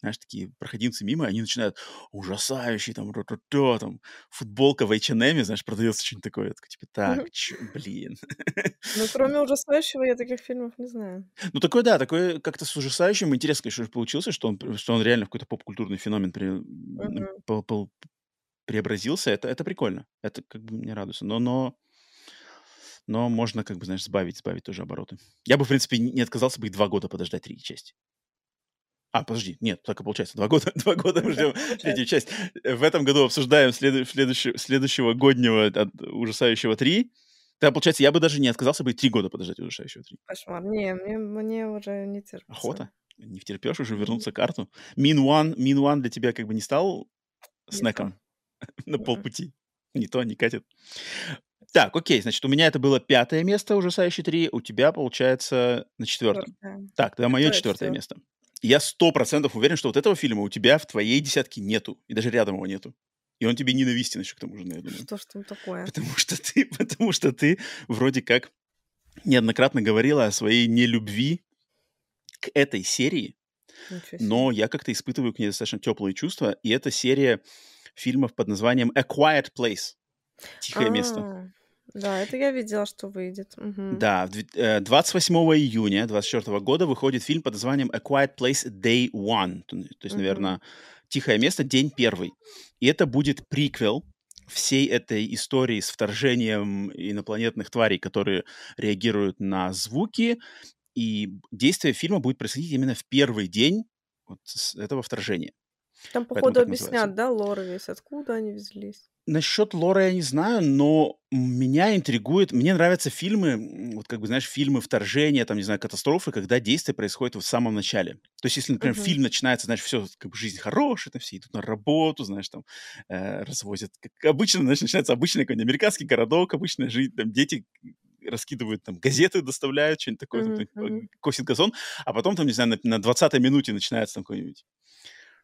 Знаешь, такие проходимцы мимо, они начинают ужасающий, там, ро-ро-ро, там, футболка в H&M, знаешь, продается что-нибудь такое. Я такой, типа, так, чё, блин. Ну, кроме ужасающего, я таких фильмов не знаю. Ну, такой, да, такой как-то с ужасающим. Интересно, конечно, получился, что он, что он реально какой-то поп-культурный феномен пре- м, Мгм. по- по- преобразился. Это, это прикольно. Это как бы мне радуется. Но, но, но можно, как бы, знаешь, сбавить, сбавить тоже обороты. Я бы, в принципе, не отказался бы и два года подождать третью часть. А, подожди, нет, так и получается. Два года, два года мы Да, ждем третью часть. В этом году обсуждаем следу- следующего, следующего годнего от ужасающего 3. Тогда, получается, я бы даже не отказался бы и три года подождать ужасающего 3. Кошмар. Не, мне, мне уже не терпится. Охота? Не втерпешь уже вернуться к карту? Мин One, Мин One для тебя как бы не стал Не снеком на полпути? Не то, не катит. Так, окей, значит, у меня это было пятое место, ужасающий 3, у тебя, получается, на четвертом. Четвёртое. Так, тогда мое четвертое место. Я сто процентов уверен, что вот этого фильма у тебя в твоей десятке нету, и даже рядом его нету. И он тебе ненавистен еще к тому же, я думаю. Что ж там такое? Потому что ты, потому что ты вроде как неоднократно говорила о своей нелюбви к этой серии, но я как-то испытываю к ней достаточно теплые чувства, и это серия фильмов под названием A Quiet Place. Тихое место. Да, это я видела, что выйдет. Мгм. Да, в две- э, 28 июня 2024 года выходит фильм под названием A Quiet Place Day One. То есть, Мгм. наверное, «Тихое место. День первый». И это будет приквел всей этой истории с вторжением инопланетных тварей, которые реагируют на звуки. И действие фильма будет происходить именно в первый день вот этого вторжения. Там, походу, объяснят, да, лор весь, откуда они взялись. Насчет лора я не знаю, но меня интригует. Мне нравятся фильмы, вот как бы, знаешь, фильмы вторжения, там, не знаю, катастрофы, когда действие происходит в самом начале. То есть, если, например, Мгм. фильм начинается, знаешь, все, как бы жизнь хорошая, там все идут на работу, знаешь, там э, развозят, как обычно, знаешь, начинается обычный какой-нибудь американский городок, обычная жизнь, там дети раскидывают там газеты, доставляют, что-нибудь такое, там, э, мгм. косит газон, а потом там, не знаю, на, на 20-й минуте начинается там какой-нибудь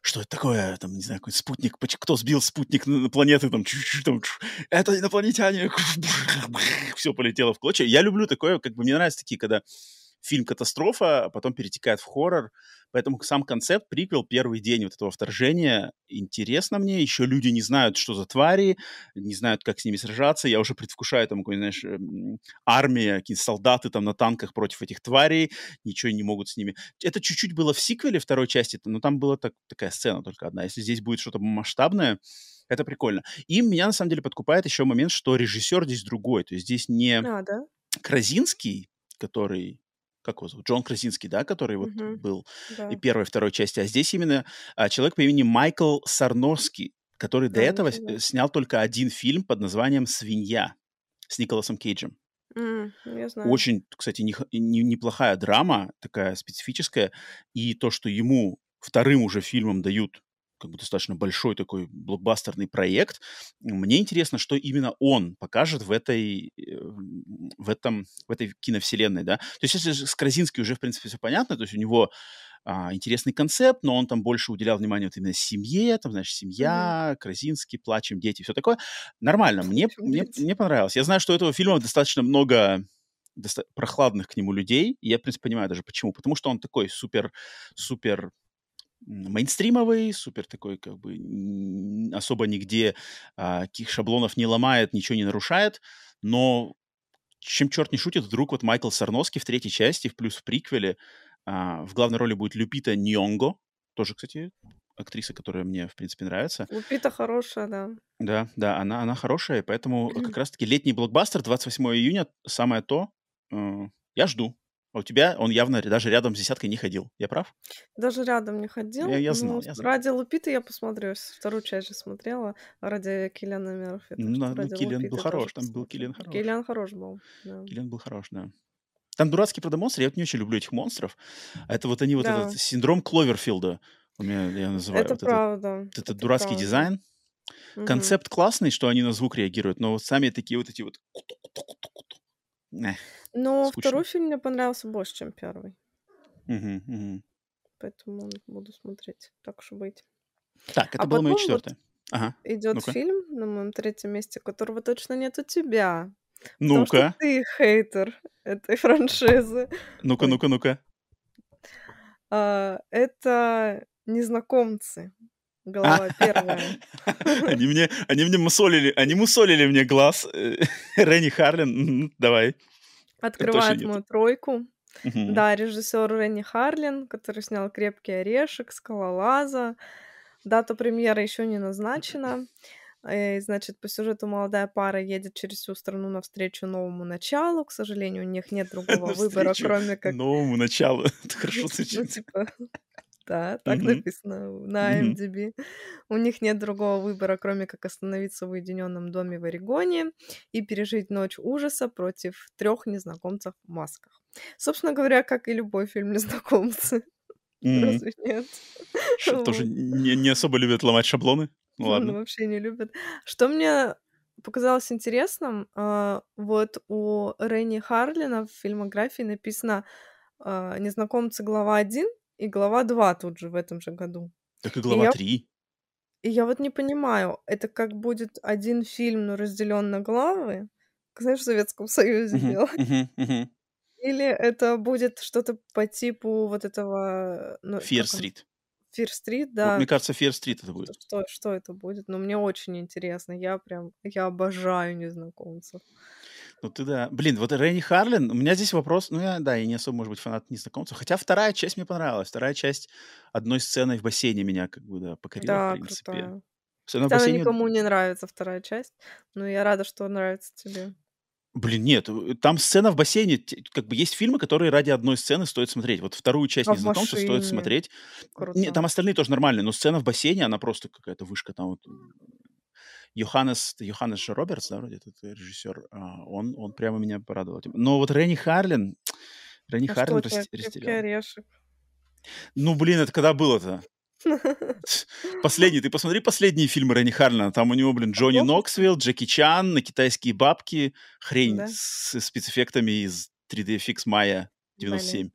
что это такое, там, не знаю, какой спутник, кто сбил спутник на, на планеты, там, там, это инопланетяне, все полетело в клочья. Я люблю такое, как бы мне нравятся такие, когда фильм катастрофа, а потом перетекает в хоррор, поэтому сам концепт, приквел, первый день вот этого вторжения, интересно мне, еще люди не знают, что за твари, не знают, как с ними сражаться, я уже предвкушаю там, какой, знаешь, эм, армия, какие-то солдаты там на танках против этих тварей, ничего не могут с ними это чуть-чуть было в сиквеле второй части, но там была так, такая сцена только одна. Если здесь будет что-то масштабное, это прикольно. И меня на самом деле подкупает еще момент, что режиссер здесь другой. То есть здесь не А, да? Красинский, который как его зовут? Джон Красинский, да, который вот Мгм. был Да. и первой, и второй части. А здесь именно а, человек по имени Майкл Сарнорский, который до А, этого с- снял только один фильм под названием «Свинья» с Николасом Кейджем. М, я знаю. Очень, кстати, нех не неплохая драма, такая специфическая. И то, что ему вторым уже фильмом дают как бы достаточно большой такой блокбастерный проект. Мне интересно, что именно он покажет в этой, э, в этом, в этой киновселенной, да. То есть если с Красински уже, в принципе, все понятно, то есть у него а, интересный концепт, но он там больше уделял внимание вот именно семье, там, знаешь, семья, mm-hmm. Красинский, плачем, дети, все такое. Нормально, мне, мне, мне понравилось. Я знаю, что у этого фильма достаточно много доста- прохладных к нему людей, и я, в принципе, понимаю даже почему. Потому что он такой супер, супер мейнстримовый, супер такой, как бы особо нигде а, каких шаблонов не ломает, ничего не нарушает, но чем черт не шутит, вдруг вот Майкл Сарноски в третьей части, в плюс в приквеле, а, в главной роли будет Люпита Ньонго, тоже, кстати, актриса, которая мне, в принципе, нравится. Лупита хорошая, да. Да, да, она, она хорошая, поэтому как раз-таки летний блокбастер 28 июня, самое то, э, я жду. А у тебя он явно даже рядом с десяткой не ходил. Я прав? Даже рядом не ходил. Я, я знал, Ну, я знал. ради Лупиты я посмотрю. Вторую часть же смотрела. Ради Киллиана Мерфи. Ну, ну, Киллиан был Лупиты тоже хорош, там был. Киллиан хорош. Киллиан хорош был, да. Киллиан был хорош, да. Там дурацкий правда монстр, я вот не очень люблю этих монстров. А это вот они, вот Да, этот синдром Кловерфилда, у меня, я называю, это вот этот, правда. вот этот Это дурацкий правда. дизайн. Мгм. Концепт классный, что они на звук реагируют, но вот сами такие вот эти вот... Эх, Но скучно. второй фильм мне понравился больше, чем первый. Мгм, мгм. Поэтому буду смотреть. Так уж быть. Так, это А было мое потом вот четвертое. Ага, идет ну-ка. фильм на моем третьем месте, которого точно нет у тебя. Ну-ка, ты хейтер этой франшизы. ну-ка, ну-ка, ну-ка. А, это «Незнакомцы». Глава первая. Они мне, они мне мусолили, они мусолили мне глаз. э, Ренни Харлин, давай. Открывает мою тройку. Мгм. Да, режиссер Ренни Харлин, который снял «Крепкий орешек», «Скалолаза». Дата премьеры еще не назначена. Э, Значит, по сюжету молодая пара едет через всю страну навстречу новому началу. К сожалению, у них нет другого выбора, кроме как... новому началу. Это хорошо Ну, звучит. типа, да, так Мгм. написано на Мгм. IMDb. У них нет другого выбора, кроме как остановиться в уединенном доме в Орегоне и пережить ночь ужаса против трех незнакомцев в масках. Собственно говоря, как и любой фильм «Незнакомцы». М. Разве нет? Что, тоже Вот. не, не особо любят ломать шаблоны? Ну Ну, ладно. вообще не любят. Что мне показалось интересным, а, вот у Ренни Харлина в фильмографии написано а, «Незнакомцы. Глава 1» и «Глава 2» тут же в этом же году. Так и И глава я, 3. и я вот не понимаю, это как будет один фильм, но разделен на главы, как, знаешь, в Советском Союзе мгм. или это будет что-то по типу вот этого, ну, как он, Street. Fear Street, Вот, да, мне кажется, Street это будет. что, что это будет, но мне очень интересно, я прям, я обожаю незнакомцев. Ну ты да. Блин, вот Ренни Харлин, у меня здесь вопрос, ну я, да, я не особо, может быть, фанат незнакомцев. Хотя вторая часть мне понравилась. Вторая часть одной сценой в бассейне меня как бы, да, покорила, в Да, принципе. крутая. В Хотя она бассейне, никому не нравится вторая часть, но я рада, что нравится тебе. блин, нет, э, там сцена в бассейне, как бы есть фильмы, которые ради одной сцены стоит смотреть. Вот вторую часть А в незнакомцев стоит смотреть. круто. Нет, там остальные тоже нормальные, но сцена в бассейне, она просто какая-то вышка. Там вот Йоханнес, Йоханнес Робертс, да, вроде этот режиссер, а, он, он прямо меня порадовал. этим. Но вот Ренни Харлин, Ренни А Харлин растерял. орешек? Ну, блин, это когда было-то? Последний, ты посмотри последние фильмы Ренни Харлина. Там у него, блин, Джонни Плохо? Ноксвилл, Джеки Чан, на китайские бабки, хрень Да? с спецэффектами из 3D-FX Maya 97. Блин.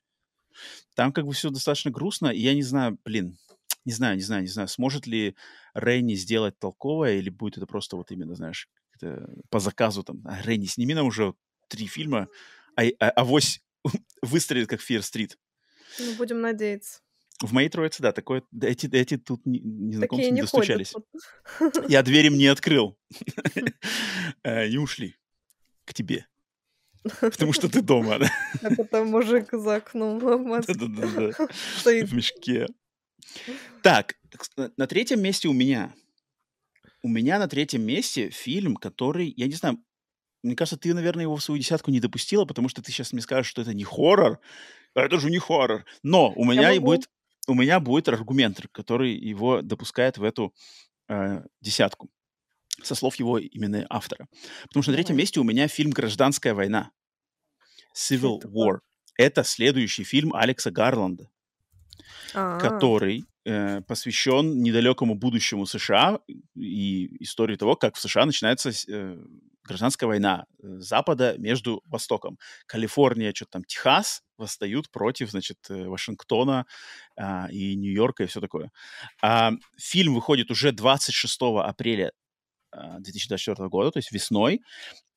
Там как бы все достаточно грустно, и я не знаю, блин, не знаю, не знаю, не знаю, сможет ли Ренни сделать толковое, или будет это просто вот именно, знаешь, по заказу там, «А, Ренни, сними нам уже три фильма, а, а, авось выстрелит, как Fear Street. Ну, будем надеяться. В моей троице, да, такое, эти, эти тут не- незнакомцы Такие не ходят достучались. тут. Я дверь им не открыл. Э, Не ушли к тебе, потому что ты дома, да? Как это мужик за окном Да-да-да, в мешке. Так, на третьем месте у меня. У меня на третьем месте фильм, который, я не знаю, мне кажется, ты, наверное, его в свою десятку не допустила, потому что ты сейчас мне скажешь, что это не хоррор. А это же не хоррор. Но у меня и будет, у меня будет аргумент, который его допускает в эту э, десятку, со слов его именно автора. Потому что на третьем месте у меня фильм «Гражданская война». Civil War. Это следующий фильм Алекса Гарланда, А, который э, посвящен недалекому будущему США и истории того, как в США начинается э, гражданская война э, Запада между Востоком. Калифорния, что-то там, Техас восстают против, значит, э, Вашингтона а, и Нью-Йорка и все такое. А, фильм выходит уже 26 апреля а, 2024 года, то есть весной.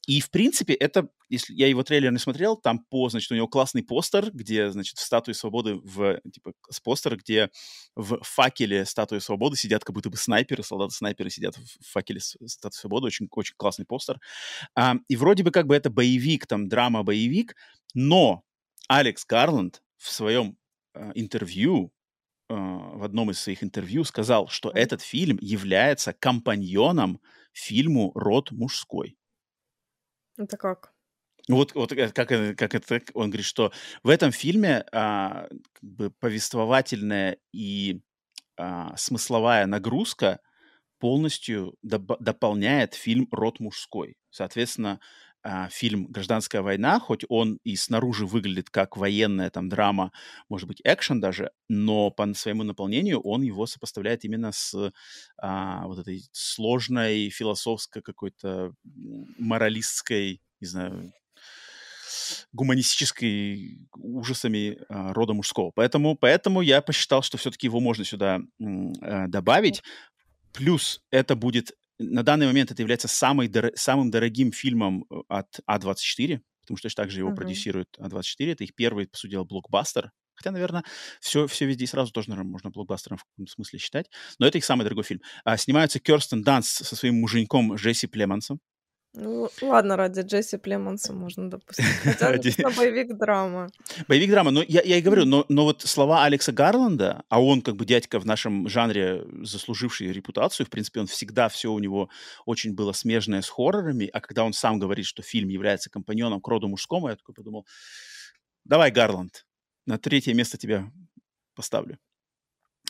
И, в принципе, это, если я его трейлер не смотрел, там по, значит, у него классный постер, где, значит, в статуе свободы, в, типа, с постер, где в факеле статуи свободы сидят как будто бы снайперы, солдаты-снайперы сидят в факеле статуи свободы, очень, очень классный постер. А, и вроде бы как бы это боевик, там, драма-боевик, но Алекс Гарланд в своем а, интервью, а, в одном из своих интервью сказал, что этот фильм является компаньоном фильму «Род мужской». Это как? Ну Вот, вот э, как, это- как это, он говорит, что в этом фильме а, как бы повествовательная и а, смысловая нагрузка полностью доба- дополняет фильм «Род мужской». Соответственно, а, фильм «Гражданская война», хоть он и снаружи выглядит как военная там драма, может быть, экшен даже, но по своему наполнению он его сопоставляет именно с а, вот этой сложной философской какой-то моралистской, не знаю, гуманистической ужасами а, рода мужского. Поэтому, поэтому я посчитал, что все-таки его можно сюда э, добавить. Плюс это будет на данный момент это является самой дор- самым дорогим фильмом э, от А24, потому что также его Мгм. продюсирует А24. Это их первый, по сути дела, блокбастер. Хотя, наверное, все, все везде сразу тоже, наверное, можно блокбастером в каком-то смысле считать. Но это их самый дорогой фильм. А, снимаются Керстен Данст со своим муженьком Джесси Племансом. Ну, ладно, ради Джесси Племонса можно допустить. Хотя Ради- боевик-драма. Боевик драма, но я, я и говорю, но, но вот слова Алекса Гарланда, а он как бы дядька в нашем жанре, заслуживший репутацию, в принципе, он всегда все у него очень было смежное с хоррорами, а когда он сам говорит, что фильм является компаньоном к роду мужскому, я такой подумал, давай, Гарланд, на третье место тебя поставлю.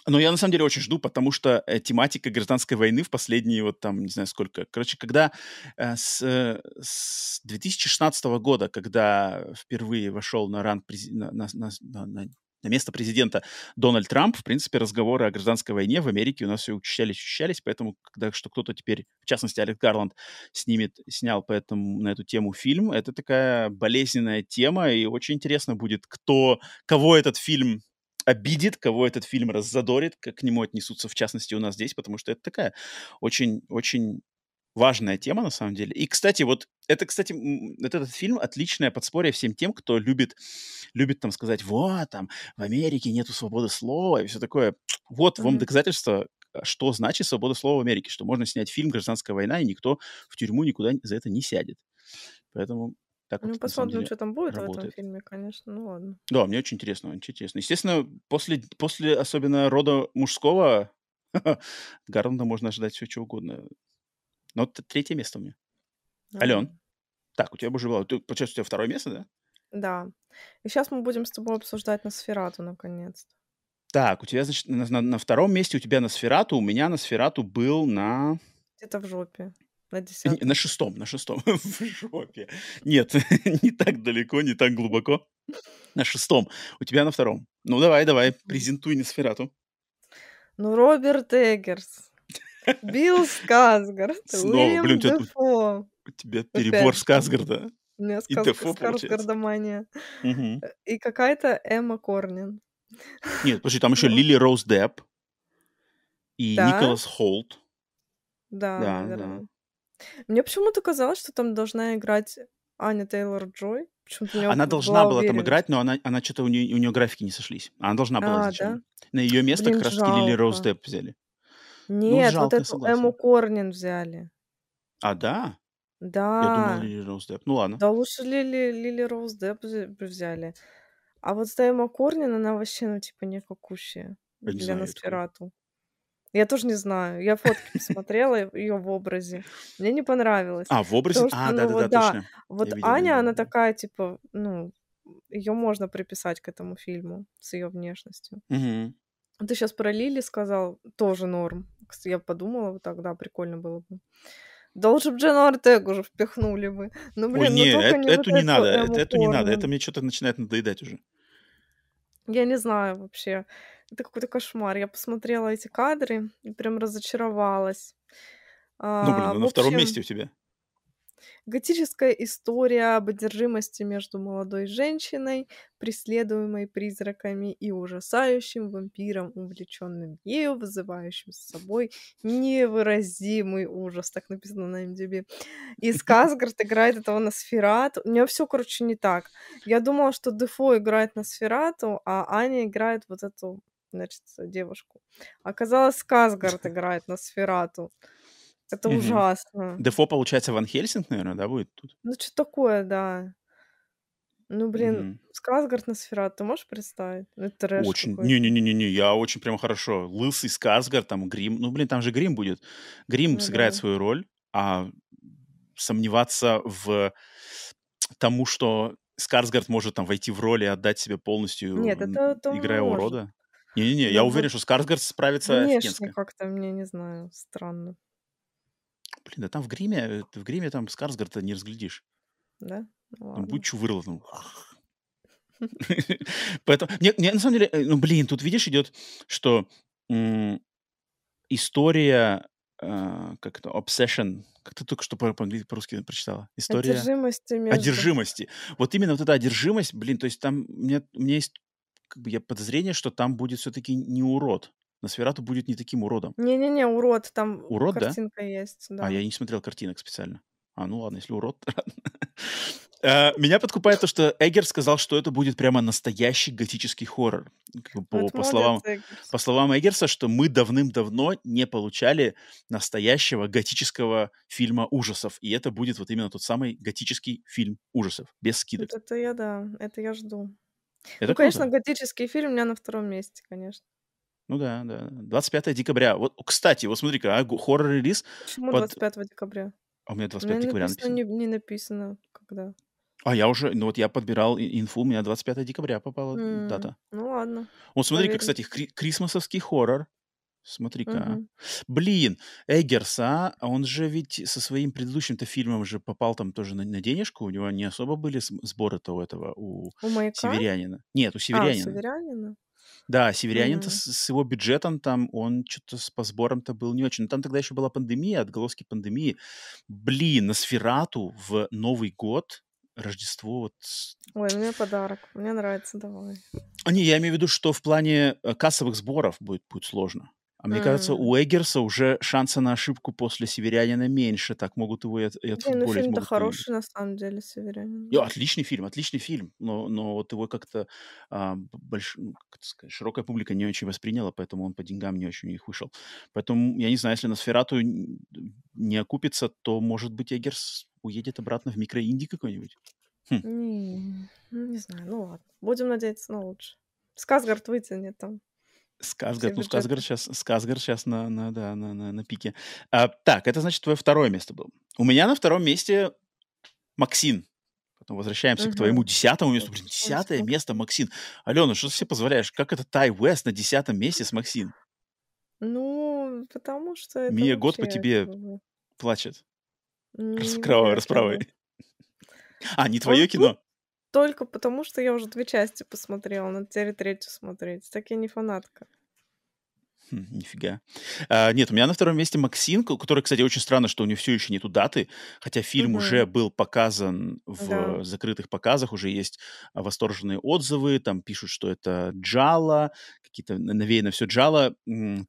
Но я на самом деле очень жду, потому что э, тематика гражданской войны в последние вот там, не знаю сколько. Короче, когда э, с, э, с 2016 года, когда впервые вошел на ранг прези- на, на- на- на- на- место президента Дональд Трамп, в принципе, разговоры о гражданской войне в Америке у нас все учащались, учащались, поэтому, когда что кто-то теперь, в частности, Алекс Гарланд, снимет, снял поэтому на эту тему фильм, это такая болезненная тема, и очень интересно будет, кто, кого этот фильм обидит, кого этот фильм раззадорит, как к нему отнесутся, в частности, у нас здесь, потому что это такая очень-очень важная тема, на самом деле. И, кстати, вот это, кстати, вот этот фильм отличное подспорье всем тем, кто любит, любит там сказать, вот, там, в Америке нету свободы слова и все такое. Вот вам Мгм. доказательство, а, что значит свобода слова в Америке, что можно снять фильм «Гражданская война», и никто в тюрьму никуда за это не сядет. Поэтому так Ну, самом посмотрим, деле, что там будет в этом работает. фильме, конечно. Ну, ладно. Да, мне очень интересно, очень интересно. Естественно, после, после особенно рода мужского Гарланда можно ожидать все, что угодно. Но вот третье место у меня. Ален, М, так, у тебя уже было... Ты, получается, у тебя второе место, да? Да. И сейчас мы будем с тобой обсуждать Носферату, наконец-то. Так, у тебя, значит, на, на- на втором месте у тебя на Сферату, у меня на Сферату был на... Где-то в жопе. На десятом. на шестом, на шестом. В жопе. Нет, не так далеко, не так глубоко. На шестом. У тебя на втором. Ну, давай, давай, презентуй на Сферату. Ну, Роберт Эггерс, Билл Скарсгард, Снова, Уильям блин, у тебя тут Дефо. у тебя Опять перебор же. Сказгарда У меня сказ- Дефо. Мгм. Э, И какая-то Эмма Корнин. Нет, подожди, там еще Ну, Лили Роуз Депп и да, Николас Холт. да, Да, да. Мне почему-то казалось, что там должна играть Аня Тейлор-Джой. Почему-то Она вот должна была была там играть, но она, она что-то у нее, у нее графики не сошлись. Она должна была А, да? изначально. На ее место Блин, как раз-таки Лили Роуз. Депп взяли. Ну, Нет, вот жалко, я эту согласен. Корнин взяли. А, да? Я думал, Да. Лили Роуз Депп. Ну, ладно. Да лучше Лили, Лили Роуз Депп взяли. А вот с Эмма Корнин, она вообще, ну, типа, никакущая Я для. Носферату. Я тоже не знаю. Я фотки посмотрела ее в образе. Мне не понравилось. А, в образе? Потому А, ну да-да-да, вот, да, точно. вот Я Аня, видел, она такая, типа, ну, ее можно приписать к этому фильму с ее внешностью. Мгм. Ты сейчас про Лили сказал, тоже норм. Я подумала вот тогда, прикольно было бы. Да бы Джену Ортегу уже впихнули бы. Ну, Ой, блин, ну не, только эт- не вот эту не эту надо, эт- Эмму эту не надо. Это мне что-то начинает надоедать уже. Я не знаю вообще. Это какой-то кошмар. Я посмотрела эти кадры и прям разочаровалась. Ну, блин, А, на втором месте общем, у тебя. Готическая история об одержимости между молодой женщиной, преследуемой призраками, и ужасающим вампиром, увлеченным ею, вызывающим с собой невыразимый ужас. Так написано на MDB. И Сказгард играет этого Носферату. У меня все, короче, не так. Я думала, что Дефо играет Носферату, а Аня играет вот эту, значит, девушку. Оказалось, Сказгард играет Носферату. Это Мгм. ужасно. Дефо, получается, Ван Хельсинг, наверное, да, будет тут? Ну, что такое, да. Ну, блин, Мгм. Сказгард Носферату, ты можешь представить? Ну, это трэш Очень. Не-не-не-не, я очень прям хорошо. Лысый Сказгард, там грим. Ну, блин, там же грим будет. Грим Ну сыграет да. свою роль, а сомневаться в тому, что Скарсгард может там войти в роль и отдать себя полностью, Нет, это, это играя может. урода. Не-не-не, я уверен, что Скарсгард справится офигенски. как-то мне, не знаю, странно, Блин, да там в гриме, э, в гриме там Скарсгарда не разглядишь. да? Ну Там ладно. будет чувырло. Там. Поэтому, мне, мне на самом деле, э, ну, блин, тут, видишь, идет, что м, история, э, как это, obsession, как ты только что по- по-английски, по-русски прочитала? История Одержимости между... одержимости. Вот именно вот эта одержимость, блин, то есть там у меня, у меня есть как бы я подозрение, что там будет все-таки не урод. Носферату будет не таким уродом. Не-не-не, урод, там Урод, да? картинка есть, А, да. я не смотрел картинок специально. А, ну ладно, если урод. Э, Меня подкупает то, что Эггер сказал, что это будет прямо настоящий готический хоррор. Ну, По, по словам, по словам Эггерса, что мы давным-давно не получали настоящего готического фильма ужасов. И это будет вот именно тот самый готический фильм ужасов, без скидок. Это я, да, это я жду. Это Ну, конечно, круто. готический фильм у меня на втором месте, конечно. Ну да, да. 25 декабря. Вот, кстати, вот смотри-ка, а, хоррор-релиз Почему под... 25 декабря? А у меня У 25 меня декабря написано, написано. не, не написано, когда. А я уже, ну вот я подбирал инфу, у меня 25 декабря попала М, дата. Ну ладно, Вот смотри-ка, кстати, кри- крисмасовский хоррор. Смотри-ка. Мгм. Блин, Эггерс, а, он же ведь со своим предыдущим-то фильмом же попал там тоже на, на денежку. У него не особо были сборы-то у этого, у У маяка? Северянина. Нет, у А, у Северянина. Да, Северянин-то М. с, с его бюджетом там, он что-то по сборам-то был не очень. Но там тогда еще была пандемия, отголоски пандемии. Блин, Носферату в Новый год, Рождество, вот с- Ой, у меня подарок. Мне нравится, давай. А не, я имею в виду, что в плане э, кассовых сборов будет, будет сложно. А мне кажется, М. у Эггерса уже шанса на ошибку после Северянина меньше. Так могут его и, от, и Не, ну отфутболить, фильм-то хороший, на самом деле, Северянин. И отличный фильм, отличный фильм. Но, но вот его как-то а, больш- ну, как сказать, широкая публика не очень восприняла, поэтому он по деньгам не очень у них вышел. Поэтому, я не знаю, если на Сферату не окупится, то, может быть, Эггерс уедет обратно в микроинди какой-нибудь. Хм. Не, ну, не знаю, ну ладно. Будем надеяться на лучшее. Сказгард вытянет там Сказгард, ну Сказгард сейчас, Сказгард сейчас на, на, да, на, на, на пике. А, так, это значит твое второе место было. У меня на втором месте Максин. Потом возвращаемся к твоему десятому месту. Блин, десятое место Максин. Алена, что ты себе позволяешь? Как это Тай Уэст на десятом месте с Максин? Ну, потому что это Мия год по тебе плачет. Расправой. кино. А, не твое тут кино? Только потому, что я уже две части посмотрела, надо теперь третью смотреть. Так я не фанатка. Хм, нифига. А, нет, у меня на втором месте Максин, ко- который, кстати, очень странно, что у него все еще нету даты, хотя фильм уже Мгм. был показан в Да. закрытых показах, уже есть восторженные отзывы, там пишут, что это Джала, какие-то на- навеяно все Джала,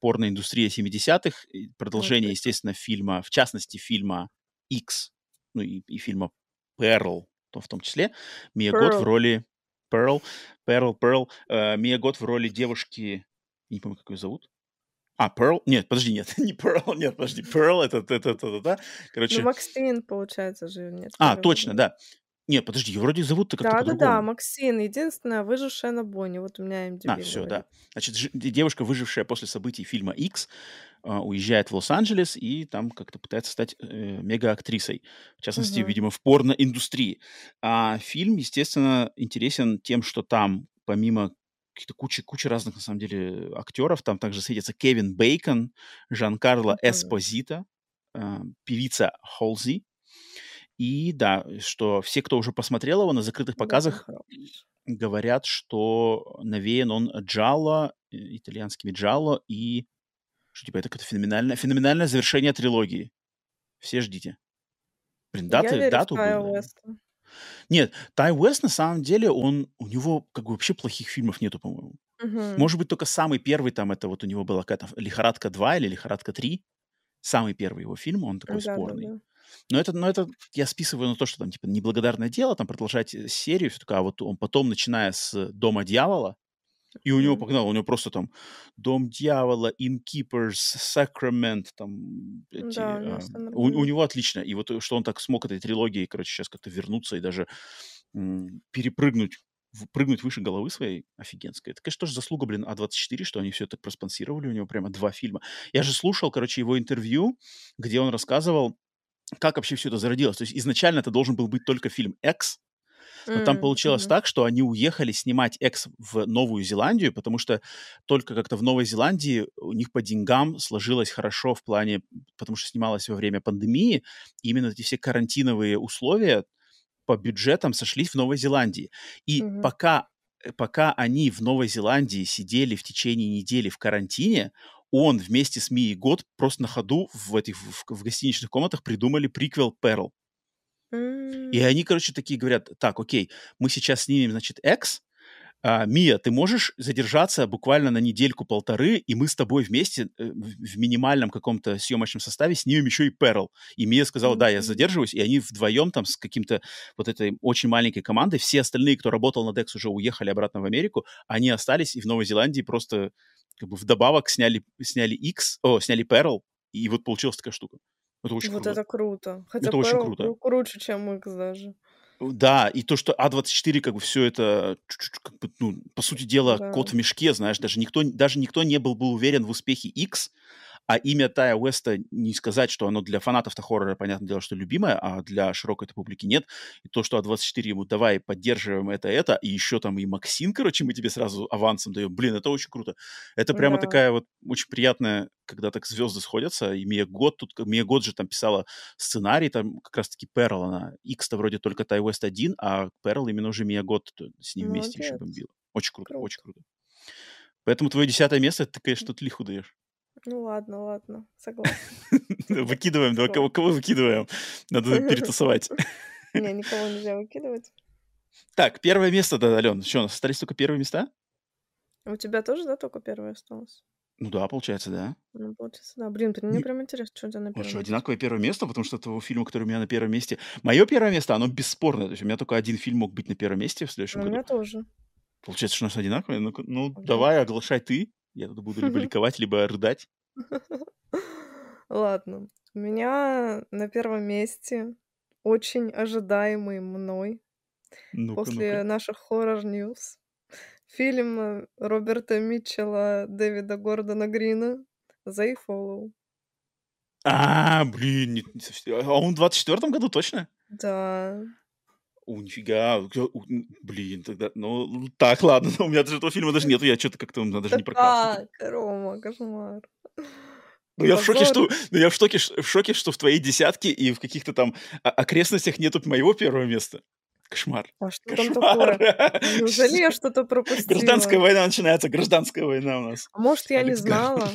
порноиндустрия 70-х, и Вот продолжение, это. естественно, фильма, в частности, фильма X, ну и, и фильма то в том числе. Мия Гот в Pearl. роли Pearl, Pearl, Pearl, э, Мия Гот в роли девушки, не помню, как ее зовут, а, Pearl? Нет, подожди, нет, не Pearl, нет, подожди, Pearl, это, это, это, это, да. Ну, Короче, Максин, получается же, нет, а, точно, да. Нет, подожди, ее вроде зовут-то как-то Да-да-да, по-другому. Максин, единственная выжившая на бойне. Вот у меня А, MDB все, да. Значит, девушка, выжившая после событий фильма X, а, уезжает в Лос-Анджелес и там как-то пытается стать э, мега-актрисой. В частности, Мгм. видимо, в порно-индустрии. А фильм, естественно, интересен тем, что там, помимо каких-то кучи, кучи разных, на самом деле, актеров, там также светится Кевин Бейкон, Жан-Карло. Эспозита, э, певица Холзи. И да, что все, кто уже посмотрел его на закрытых показах, Да, говорят, что навеян он Джалло, э, итальянскими Джалло, и что типа это какое-то феноменальное, феноменальное завершение трилогии. Все ждите. Блин, Я даты, верю в дату бы- Уэста. Нет, Тай Уэст на самом деле, он, у него как бы вообще плохих фильмов нету, по-моему. Мгм. Может быть, только самый первый там, это вот у него была какая-то «Лихорадка 2» или «Лихорадка 3». Самый первый его фильм, он такой спорный. Да-да-да. Но это, но это я списываю на то, что там типа неблагодарное дело, там продолжать э, серию, все такое, а вот он потом, начиная с «Дома дьявола», и у него погнал, у него просто там «Дом дьявола», «Innkeepers», «Sacrament», там эти, Да, у него всё у, у него отлично. И вот э, что он так смог этой трилогии, короче, сейчас как-то вернуться и даже м, перепрыгнуть, прыгнуть выше головы своей офигенской. Это, конечно, тоже заслуга, блин, А24, что они все это проспонсировали, у него прямо два фильма. Я же слушал, короче, его интервью, где он рассказывал, как вообще все это зародилось. То есть изначально это должен был быть только фильм «Экс», но там М, получилось мгм. так, что они уехали снимать «Экс» в Новую Зеландию, потому что только как-то в Новой Зеландии у них по деньгам сложилось хорошо в плане, потому что снималось во время пандемии, и именно эти все карантиновые условия по бюджетам сошлись в Новой Зеландии. И Мгм. пока, э, пока они в Новой Зеландии сидели в течение недели в карантине, он вместе с Мией Год просто на ходу в этих в, в гостиничных комнатах придумали приквел Перл. И они, короче, такие говорят, так, окей, мы сейчас снимем, значит, X, а, Мия, ты можешь задержаться буквально на недельку-полторы, и мы с тобой вместе э, в минимальном каком-то съемочном составе снимем еще и Перл. И Мия сказала, да, я задерживаюсь, и они вдвоем там с каким-то вот этой очень маленькой командой, все остальные, кто работал над X, уже уехали обратно в Америку, они остались и в Новой Зеландии просто как бы вдобавок сняли, сняли X, о, сняли Перл, и вот получилась такая штука. Это очень Вот круто. это круто. Хотя Это очень круто. кру круче, чем Икс даже. Да, и то, что А24 как бы все это, как бы, ну, по сути дела, Да. кот в мешке, знаешь, даже никто, даже никто не был бы уверен в успехе X, а имя Тая Уэста не сказать, что оно для фанатов-то хоррора, понятное дело, что любимое, а для широкой публики нет. И то, что А24 ему давай поддерживаем это, это, и еще там и Максим, короче, мы тебе сразу авансом даем. Блин, это очень круто. Это прямо Да. такая вот очень приятная, когда так звезды сходятся. И Мия Год тут, Мия Год же там писала сценарий, там как раз-таки Перл, она, X-то вроде только Тай Уэст один, а Перл именно уже Мия Год с ним вместе еще Молодец. бомбила. Очень круто, Круто. очень круто. Поэтому твое десятое место, ты, конечно, тут лиху даешь. Ну ладно, ладно, согласна. Выкидываем, да, кого, кого выкидываем? Надо перетасовать. Не, никого нельзя выкидывать. Так, первое место, да, Ален. Что, у нас остались только первые места? У тебя тоже, да, только первое осталось? Ну да, получается, да. Ну, получается, да. Блин, мне Не- прям интересно, что у тебя на первом что, одинаковое первое место, потому что того фильма, который у меня на первом месте. Мое первое место, оно бесспорное. То есть у меня только один фильм мог быть на первом месте в следующем Ну, У году. меня тоже. Получается, что у нас одинаковые. Ну, ну Да. давай, оглашай ты. Я тут буду либо ликовать, либо рыдать. Ладно. У меня на первом месте очень ожидаемый мной Ну-ка, после ну-ка. наших хоррор-ньюс фильм э, Роберта Митчелла, Дэвида Гордона Грина «They Follow». А, блин, не- не совсем- а он в 24 году точно? Да. Нифига. у- м, Блин, тогда, ну, так, ладно, у меня даже этого фильма даже нету, я что-то как-то у меня даже Да не прокрался. так, Рома, кошмар. Ну, я в шоке, что, ну, я в шоке, в шоке, что в твоей десятке и в каких-то там окрестностях нету моего первого места. Кошмар. А что там Кошмар. такое? Неужели я что-то пропустила? Гражданская война начинается, гражданская война у нас. А может, я не Алекс Гарland. знала?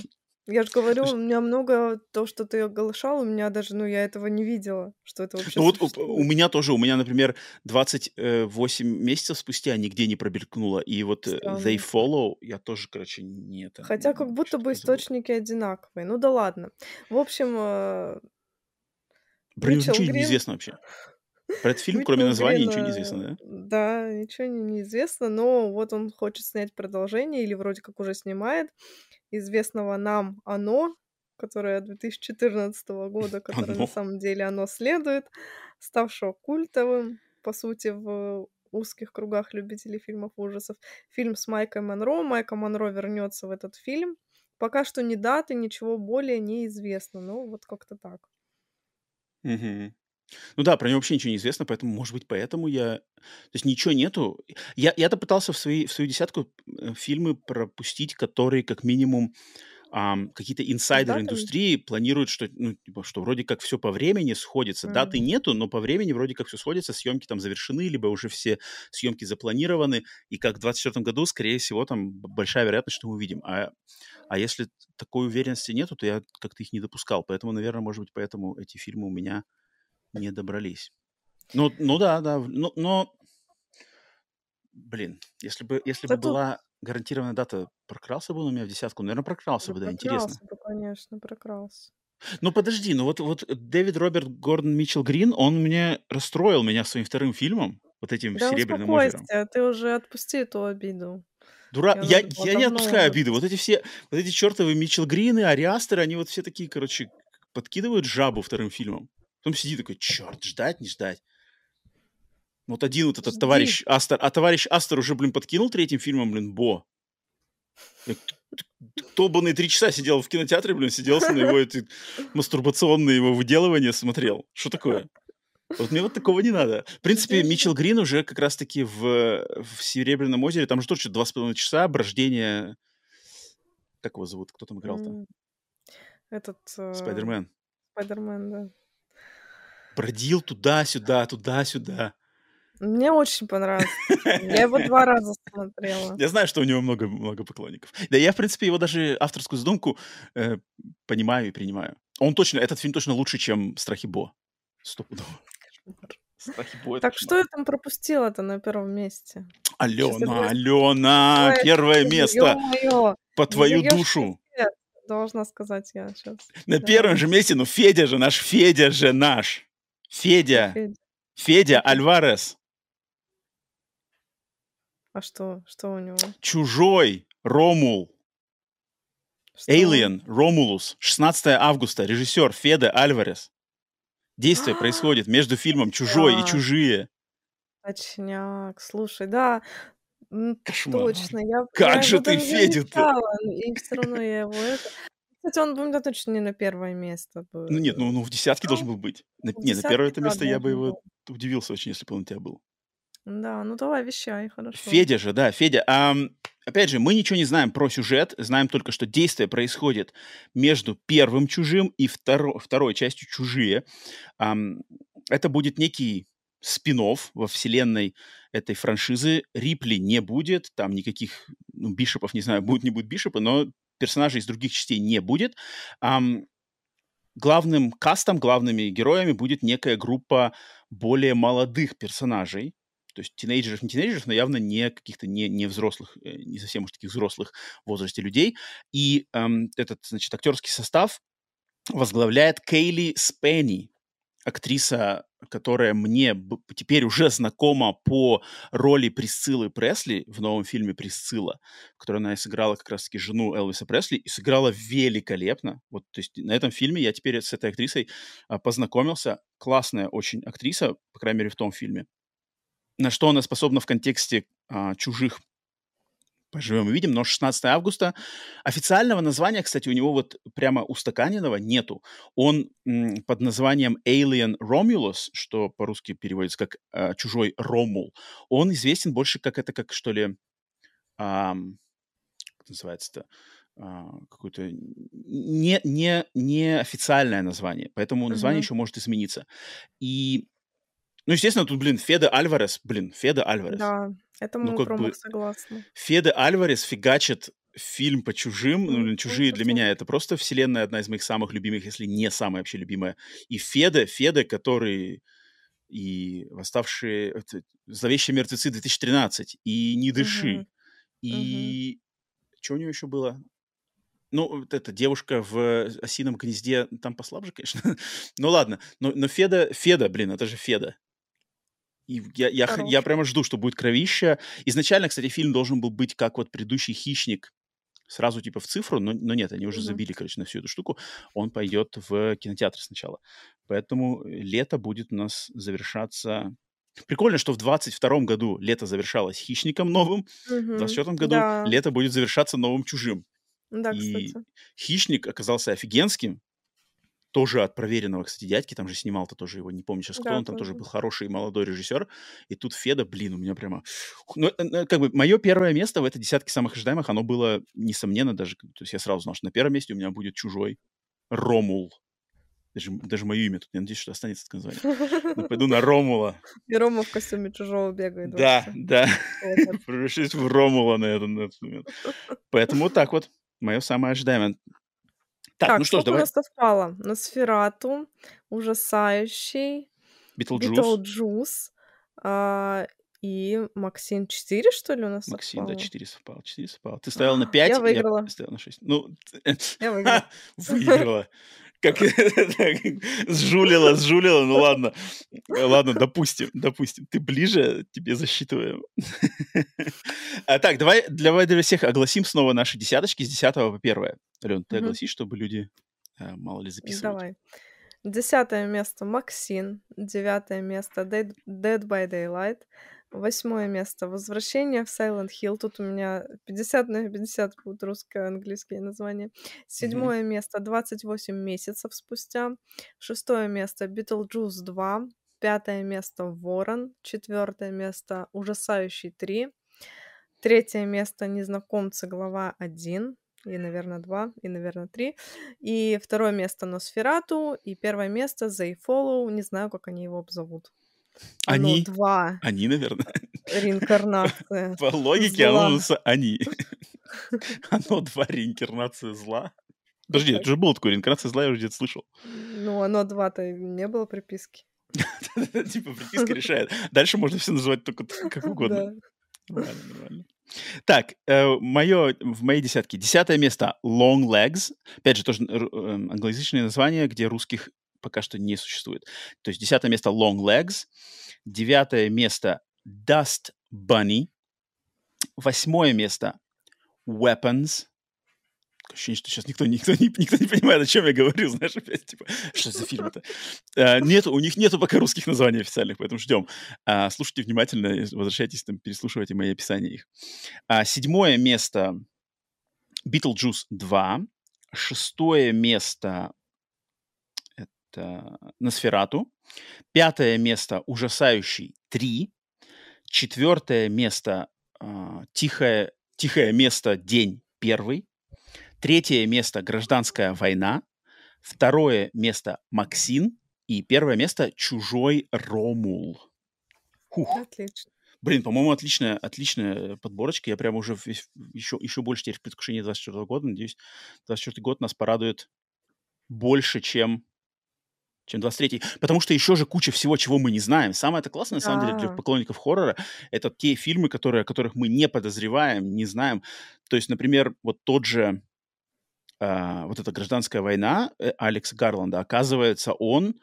Я же говорю, у меня много то, что ты оглашал, у меня даже, ну, я этого не видела, что это вообще Ну вот у, у меня тоже, у меня, например, 28 месяцев спустя нигде не пробелькнуло, и вот э, They Странно. Follow я тоже, короче, не это, Хотя как будто бы источники одинаковые. Ну да ладно. В общем, э, Митчелл ничего не Грин... известно вообще. Про этот фильм, кроме Митчелл названия, ничего не э, известно, да? да, ничего не, неизвестно, но вот он хочет снять продолжение, или вроде как уже снимает, известного нам «Оно», которое 2014 года, которое на самом деле оно следует, ставшего культовым, по сути, в узких кругах любителей фильмов ужасов. Фильм с Майком Монро. Майка Монро вернется в этот фильм. Пока что ни даты, ничего более не известно. Ну, вот как-то так. Мгм. Ну да, про него вообще ничего не известно, поэтому, может быть, поэтому я... То есть ничего нету. Я, я-то пытался в, свои, в свою десятку э, фильмы пропустить, которые как минимум ам, какие-то инсайдеры датами? индустрии планируют, что, ну, типа, что вроде как все по времени сходится. Даты М. нету, но по времени вроде как все сходится, съемки там завершены, либо уже все съемки запланированы, и как в 2024 году, скорее всего, там большая вероятность, что мы увидим. А, а если такой уверенности нету, то я как-то их не допускал. Поэтому, наверное, может быть, поэтому эти фильмы у меня не добрались. Ну, ну да, да. Но, но, блин, если бы, если бы была гарантированная дата, прокрался бы он у меня в десятку? Наверное, прокрался да бы, да, интересно. прокрался бы, конечно, прокрался. Ну подожди, ну вот, вот Дэвид Роберт Гордон Митчелл Грин, он мне расстроил меня своим вторым фильмом, вот этим Да «Серебряным озером». ты уже отпусти эту обиду. Дура... Я Я, я не отпускаю уже обиды. Вот эти все, вот эти чертовы Митчелл Грины, Ариастеры, они вот все такие, короче, подкидывают жабу вторым фильмом. Потом сидит такой, черт, ждать, не ждать. Вот один вот этот Жди. товарищ Астер, а товарищ Астер уже, блин, подкинул третьим фильмом, блин, Бо. Я т- т- Долбанные три часа сидел в кинотеатре, блин, сиделся на его эти мастурбационные его выделывания, смотрел. Что такое? Вот мне вот такого не надо. В принципе. Митчелл Грин уже как раз-таки в, в «Серебряном озере», там же тоже два с половиной часа, рождения... Как его зовут? Кто там играл-то? Этот э, Спайдермен. Спайдермен, да. Бродил туда-сюда, туда-сюда. Мне очень понравился. Я его два раза смотрела. Я знаю, что у него много, много поклонников. Да я, в принципе, его даже авторскую задумку э, понимаю и принимаю. Он точно, этот фильм точно лучше, чем «Страхи Бо». Стопудово. «Страхи Бо» — Так что я там пропустила-то на первом месте? Алена. Алена, первое место по твою душу. должна сказать я сейчас. На первом же месте, ну Федя же наш, Федя же наш. Федя, Федя. Альварес. А что? Что у него? Чужой, Ромул, Что? Alien, Ромулус. 16 августа, режиссер Феде Альварес. Действие происходит между фильмом «Чужой» и «Чужие». точняк. Слушай, да, Кошмар. точно. Я, я Как же его ты Федю-то? замечала, и все равно я его это... Кстати, он бы у меня точно не на первое место бы. Ну нет, ну, ну в десятке должен был быть. На- не, на первое это место я бы его был. удивился очень, если бы он у тебя был. Да, ну давай, вещай, хорошо. Федя же, да, Федя. Ам, опять же, мы ничего не знаем про сюжет, знаем только, что действие происходит между первым чужим и второ- второй частью чужие. Ам, это будет некий спин во вселенной этой франшизы. Рипли не будет, там никаких ну, бишопов, не знаю, будут, не будут бишопы, но персонажей из других частей не будет. Ам, главным кастом, главными героями будет некая группа более молодых персонажей, то есть тинейджеров, не тинейджеров, но явно не каких-то не, не взрослых, э, не совсем уж таких взрослых в возрасте людей. И эм, этот, значит, актерский состав возглавляет Кейли Спенни, актриса, которая мне теперь уже знакома по роли Присциллы Пресли в новом фильме «Присцилла», в которой она сыграла как раз-таки жену Элвиса Пресли, и сыграла великолепно. Вот, то есть на этом фильме я теперь с этой актрисой а, познакомился. Классная очень актриса, по крайней мере, в том фильме. На что она способна в контексте а, чужих поживем и видим, но 16 августа. Официального названия, кстати, у него вот прямо устаканенного нету. Он м, под названием Alien Romulus, что по-русски переводится как э, «Чужой Ромул», он известен больше как это, как что ли, ам, как называется-то, а, какое-то не, не, не официальное название, поэтому название Мгм. еще может измениться. И, ну, естественно, тут, блин, Феда Альварес, блин, Феда Альварес. Да, это Ну, мы как промах бы согласны. Феде Альварес фигачит фильм по чужим. Ну, ну, чужие для меня это просто вселенная одна из моих самых любимых, если не самая вообще любимая. И Феде, Феде, который и восставшие, это, зловещие мертвецы 2013, и не дыши, Мгм. и что у него еще было? Ну, вот эта девушка в осином гнезде, там послабже, конечно. ну ладно, но, но Феда, Феда, блин, это же Феда. И я, я, я прямо жду, что будет кровища. Изначально, кстати, фильм должен был быть как вот предыдущий «Хищник», сразу типа в цифру, но, но нет, они уже Мгм. забили, короче, на всю эту штуку. Он пойдет в кинотеатр сначала. Поэтому лето будет у нас завершаться... Прикольно, что в 22 году лето завершалось «Хищником» новым, в Мгм. 24 году Да, лето будет завершаться новым «Чужим». да, И кстати. «Хищник» оказался офигенским, тоже от проверенного, кстати, дядьки, там же снимал-то тоже его, не помню сейчас кто, Да, он там тоже был хороший молодой режиссер, и тут Феда, блин, у меня прямо... Ну, э, э, как бы, мое первое место в этой десятке самых ожидаемых, оно было, несомненно, даже, то есть я сразу знал, что на первом месте у меня будет «Чужой», «Ромул», даже, даже мое имя тут, я надеюсь, что останется это название. Ну, пойду на Ромула. И Рома в костюме чужого бегает. Да, да, Вот. превращаюсь в Ромула на этот, на этот момент. Поэтому вот так вот, мое самое ожидаемое. Так, Так, ну что ж, сколько у давай, нас совпало? Носферату, Ужасающий, Битлджус, Битлджус, а, и Максим 4, что ли, у нас Максим, да, совпало? 4 совпало, 4 совпало. Ты ставил на А, 5, Я я выиграла. ставил на 6. Ну, Я выиграла. выиграла. Как сжулила, сжулила, ну ладно. Ладно, допустим, допустим. Ты ближе, тебе засчитываем. А, так, давай для, всех огласим снова наши десяточки с 10 по 1. Ален, ты огласи, чтобы люди, а, мало ли, записывают. Давай. Десятое место Максим, девятое место Dead, Dead by Daylight, восьмое место Возвращение в Silent Hill. Тут у меня 50 на 50 будут русско-английские названия. Седьмое место 28 месяцев спустя. Шестое место Beetlejuice 2. Пятое место Ворон. Четвертое место Ужасающий 3. Третье место Незнакомцы, глава 1. И, наверное, 2, и, наверное, 3. И второе место Носферату. И первое место They Follow. Не знаю, как они его обзовут. Они, 2. они, наверное. Реинкарнация. По логике оно Зла. называется они. Оно два реинкарнация зла. Подожди, это же было такое, реинкарнация зла, я уже где-то слышал. Ну, оно 2-то не было приписки. Типа приписка решает. Дальше можно все называть только как угодно. Нормально, нормально. Так, мое, в моей десятке. Десятое место Long Legs. Опять же, тоже эм, англоязычное название, где русских пока что не существует. То есть десятое место Long Legs. Девятое место Dust Bunny. Восьмое место Weapons. Ощущение, что сейчас никто, никто, не, никто не понимает, о чем я говорю, знаешь, опять, типа, что за фильм это? Э, Нету, у них нету пока русских названий официальных, поэтому ждем. А, Слушайте внимательно, возвращайтесь, там, переслушивайте мои описания их. А, Седьмое место Beetlejuice 2. Шестое место Носферату. Пятое место Ужасающий 3. Четвертое место а, Тихое, Тихое место День первый. Третье место Гражданская война. Второе место Максин. И первое место Чужой Ромул. Хух. Отлично. Блин, по-моему, отличная, отличная подборочка. Я прямо уже весь- еще, еще больше теперь в предвкушении 24 года. Надеюсь, 24 год нас порадует больше, чем, чем 23 Потому что еще же куча всего, чего мы не знаем. Самое это классное, на самом деле, для поклонников хоррора, это те фильмы, которые, о которых мы не подозреваем, не знаем. То есть, например, вот тот же, а, вот эта гражданская война э, Алекса Гарланда, оказывается, он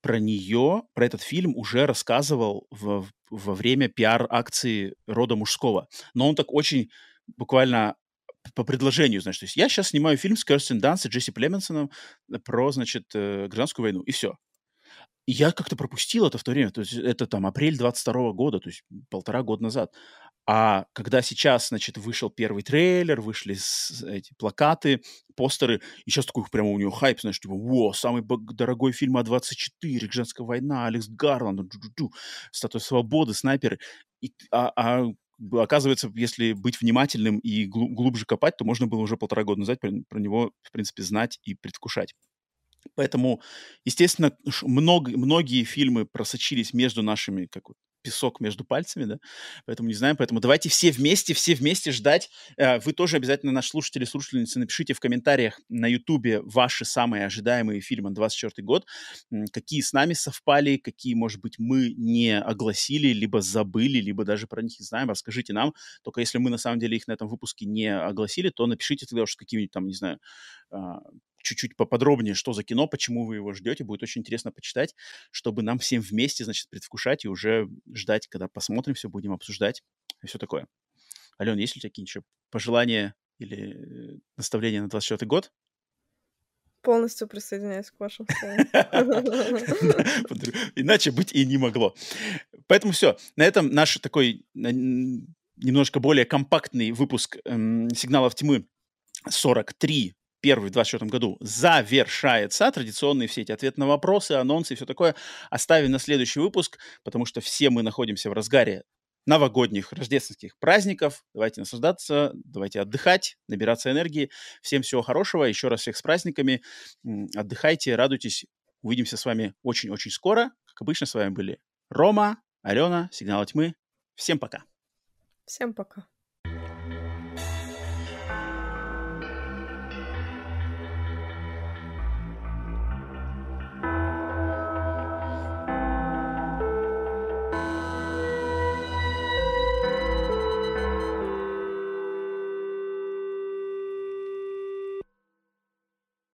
про нее, про этот фильм уже рассказывал в- во время пиар-акции рода мужского. Но он так очень буквально по предложению, значит, то есть я сейчас снимаю фильм с Кирстен Данст и Джесси Племонсом про, значит, э, гражданскую войну, и все. Я как-то пропустил это в то время, то есть это там апрель 22 года, то есть полтора года назад. А когда сейчас, значит, вышел первый трейлер, вышли эти плакаты, постеры, и сейчас такой прямо у него хайп, знаешь, типа, во, самый дорогой фильм A24, «Гражданская война», Алекс Гарланд, джу-джу-джу, «Статуя свободы», «Снайперы». И, а, а оказывается, если быть внимательным и глу- глубже копать, то можно было уже полтора года назад про, него, в принципе, знать и предвкушать. Поэтому, естественно, много, многие фильмы просочились между нашими, как песок между пальцами, да, поэтому не знаем, поэтому давайте все вместе, все вместе ждать. Э, Вы тоже обязательно, наши слушатели, слушательницы, напишите в комментариях на Ютубе ваши самые ожидаемые фильмы на 24 год, какие с нами совпали, какие, может быть, мы не огласили, либо забыли, либо даже про них не знаем, расскажите нам. Только если мы, на самом деле, их на этом выпуске не огласили, то напишите тогда уж с какими-нибудь там, не знаю, а, чуть-чуть поподробнее, что за кино, почему вы его ждете. Будет очень интересно почитать, чтобы нам всем вместе, значит, предвкушать и уже ждать, когда посмотрим все, будем обсуждать и все такое. Ален, есть ли у тебя какие-нибудь пожелания или э, наставления на 24 год? Полностью присоединяюсь к вашим. Иначе быть и не могло. Поэтому все. На этом наш такой немножко более компактный выпуск эм, сигналов тьмы 43 первый в 2024 году завершается. Традиционные все эти ответы на вопросы, анонсы и все такое оставим на следующий выпуск, потому что все мы находимся в разгаре новогодних, рождественских праздников. Давайте наслаждаться, давайте отдыхать, набираться энергии. Всем всего хорошего. Еще раз всех с праздниками. Отдыхайте, радуйтесь. Увидимся с вами очень-очень скоро. Как обычно, с вами были Рома, Алена, Сигнал тьмы. Всем пока. Всем пока.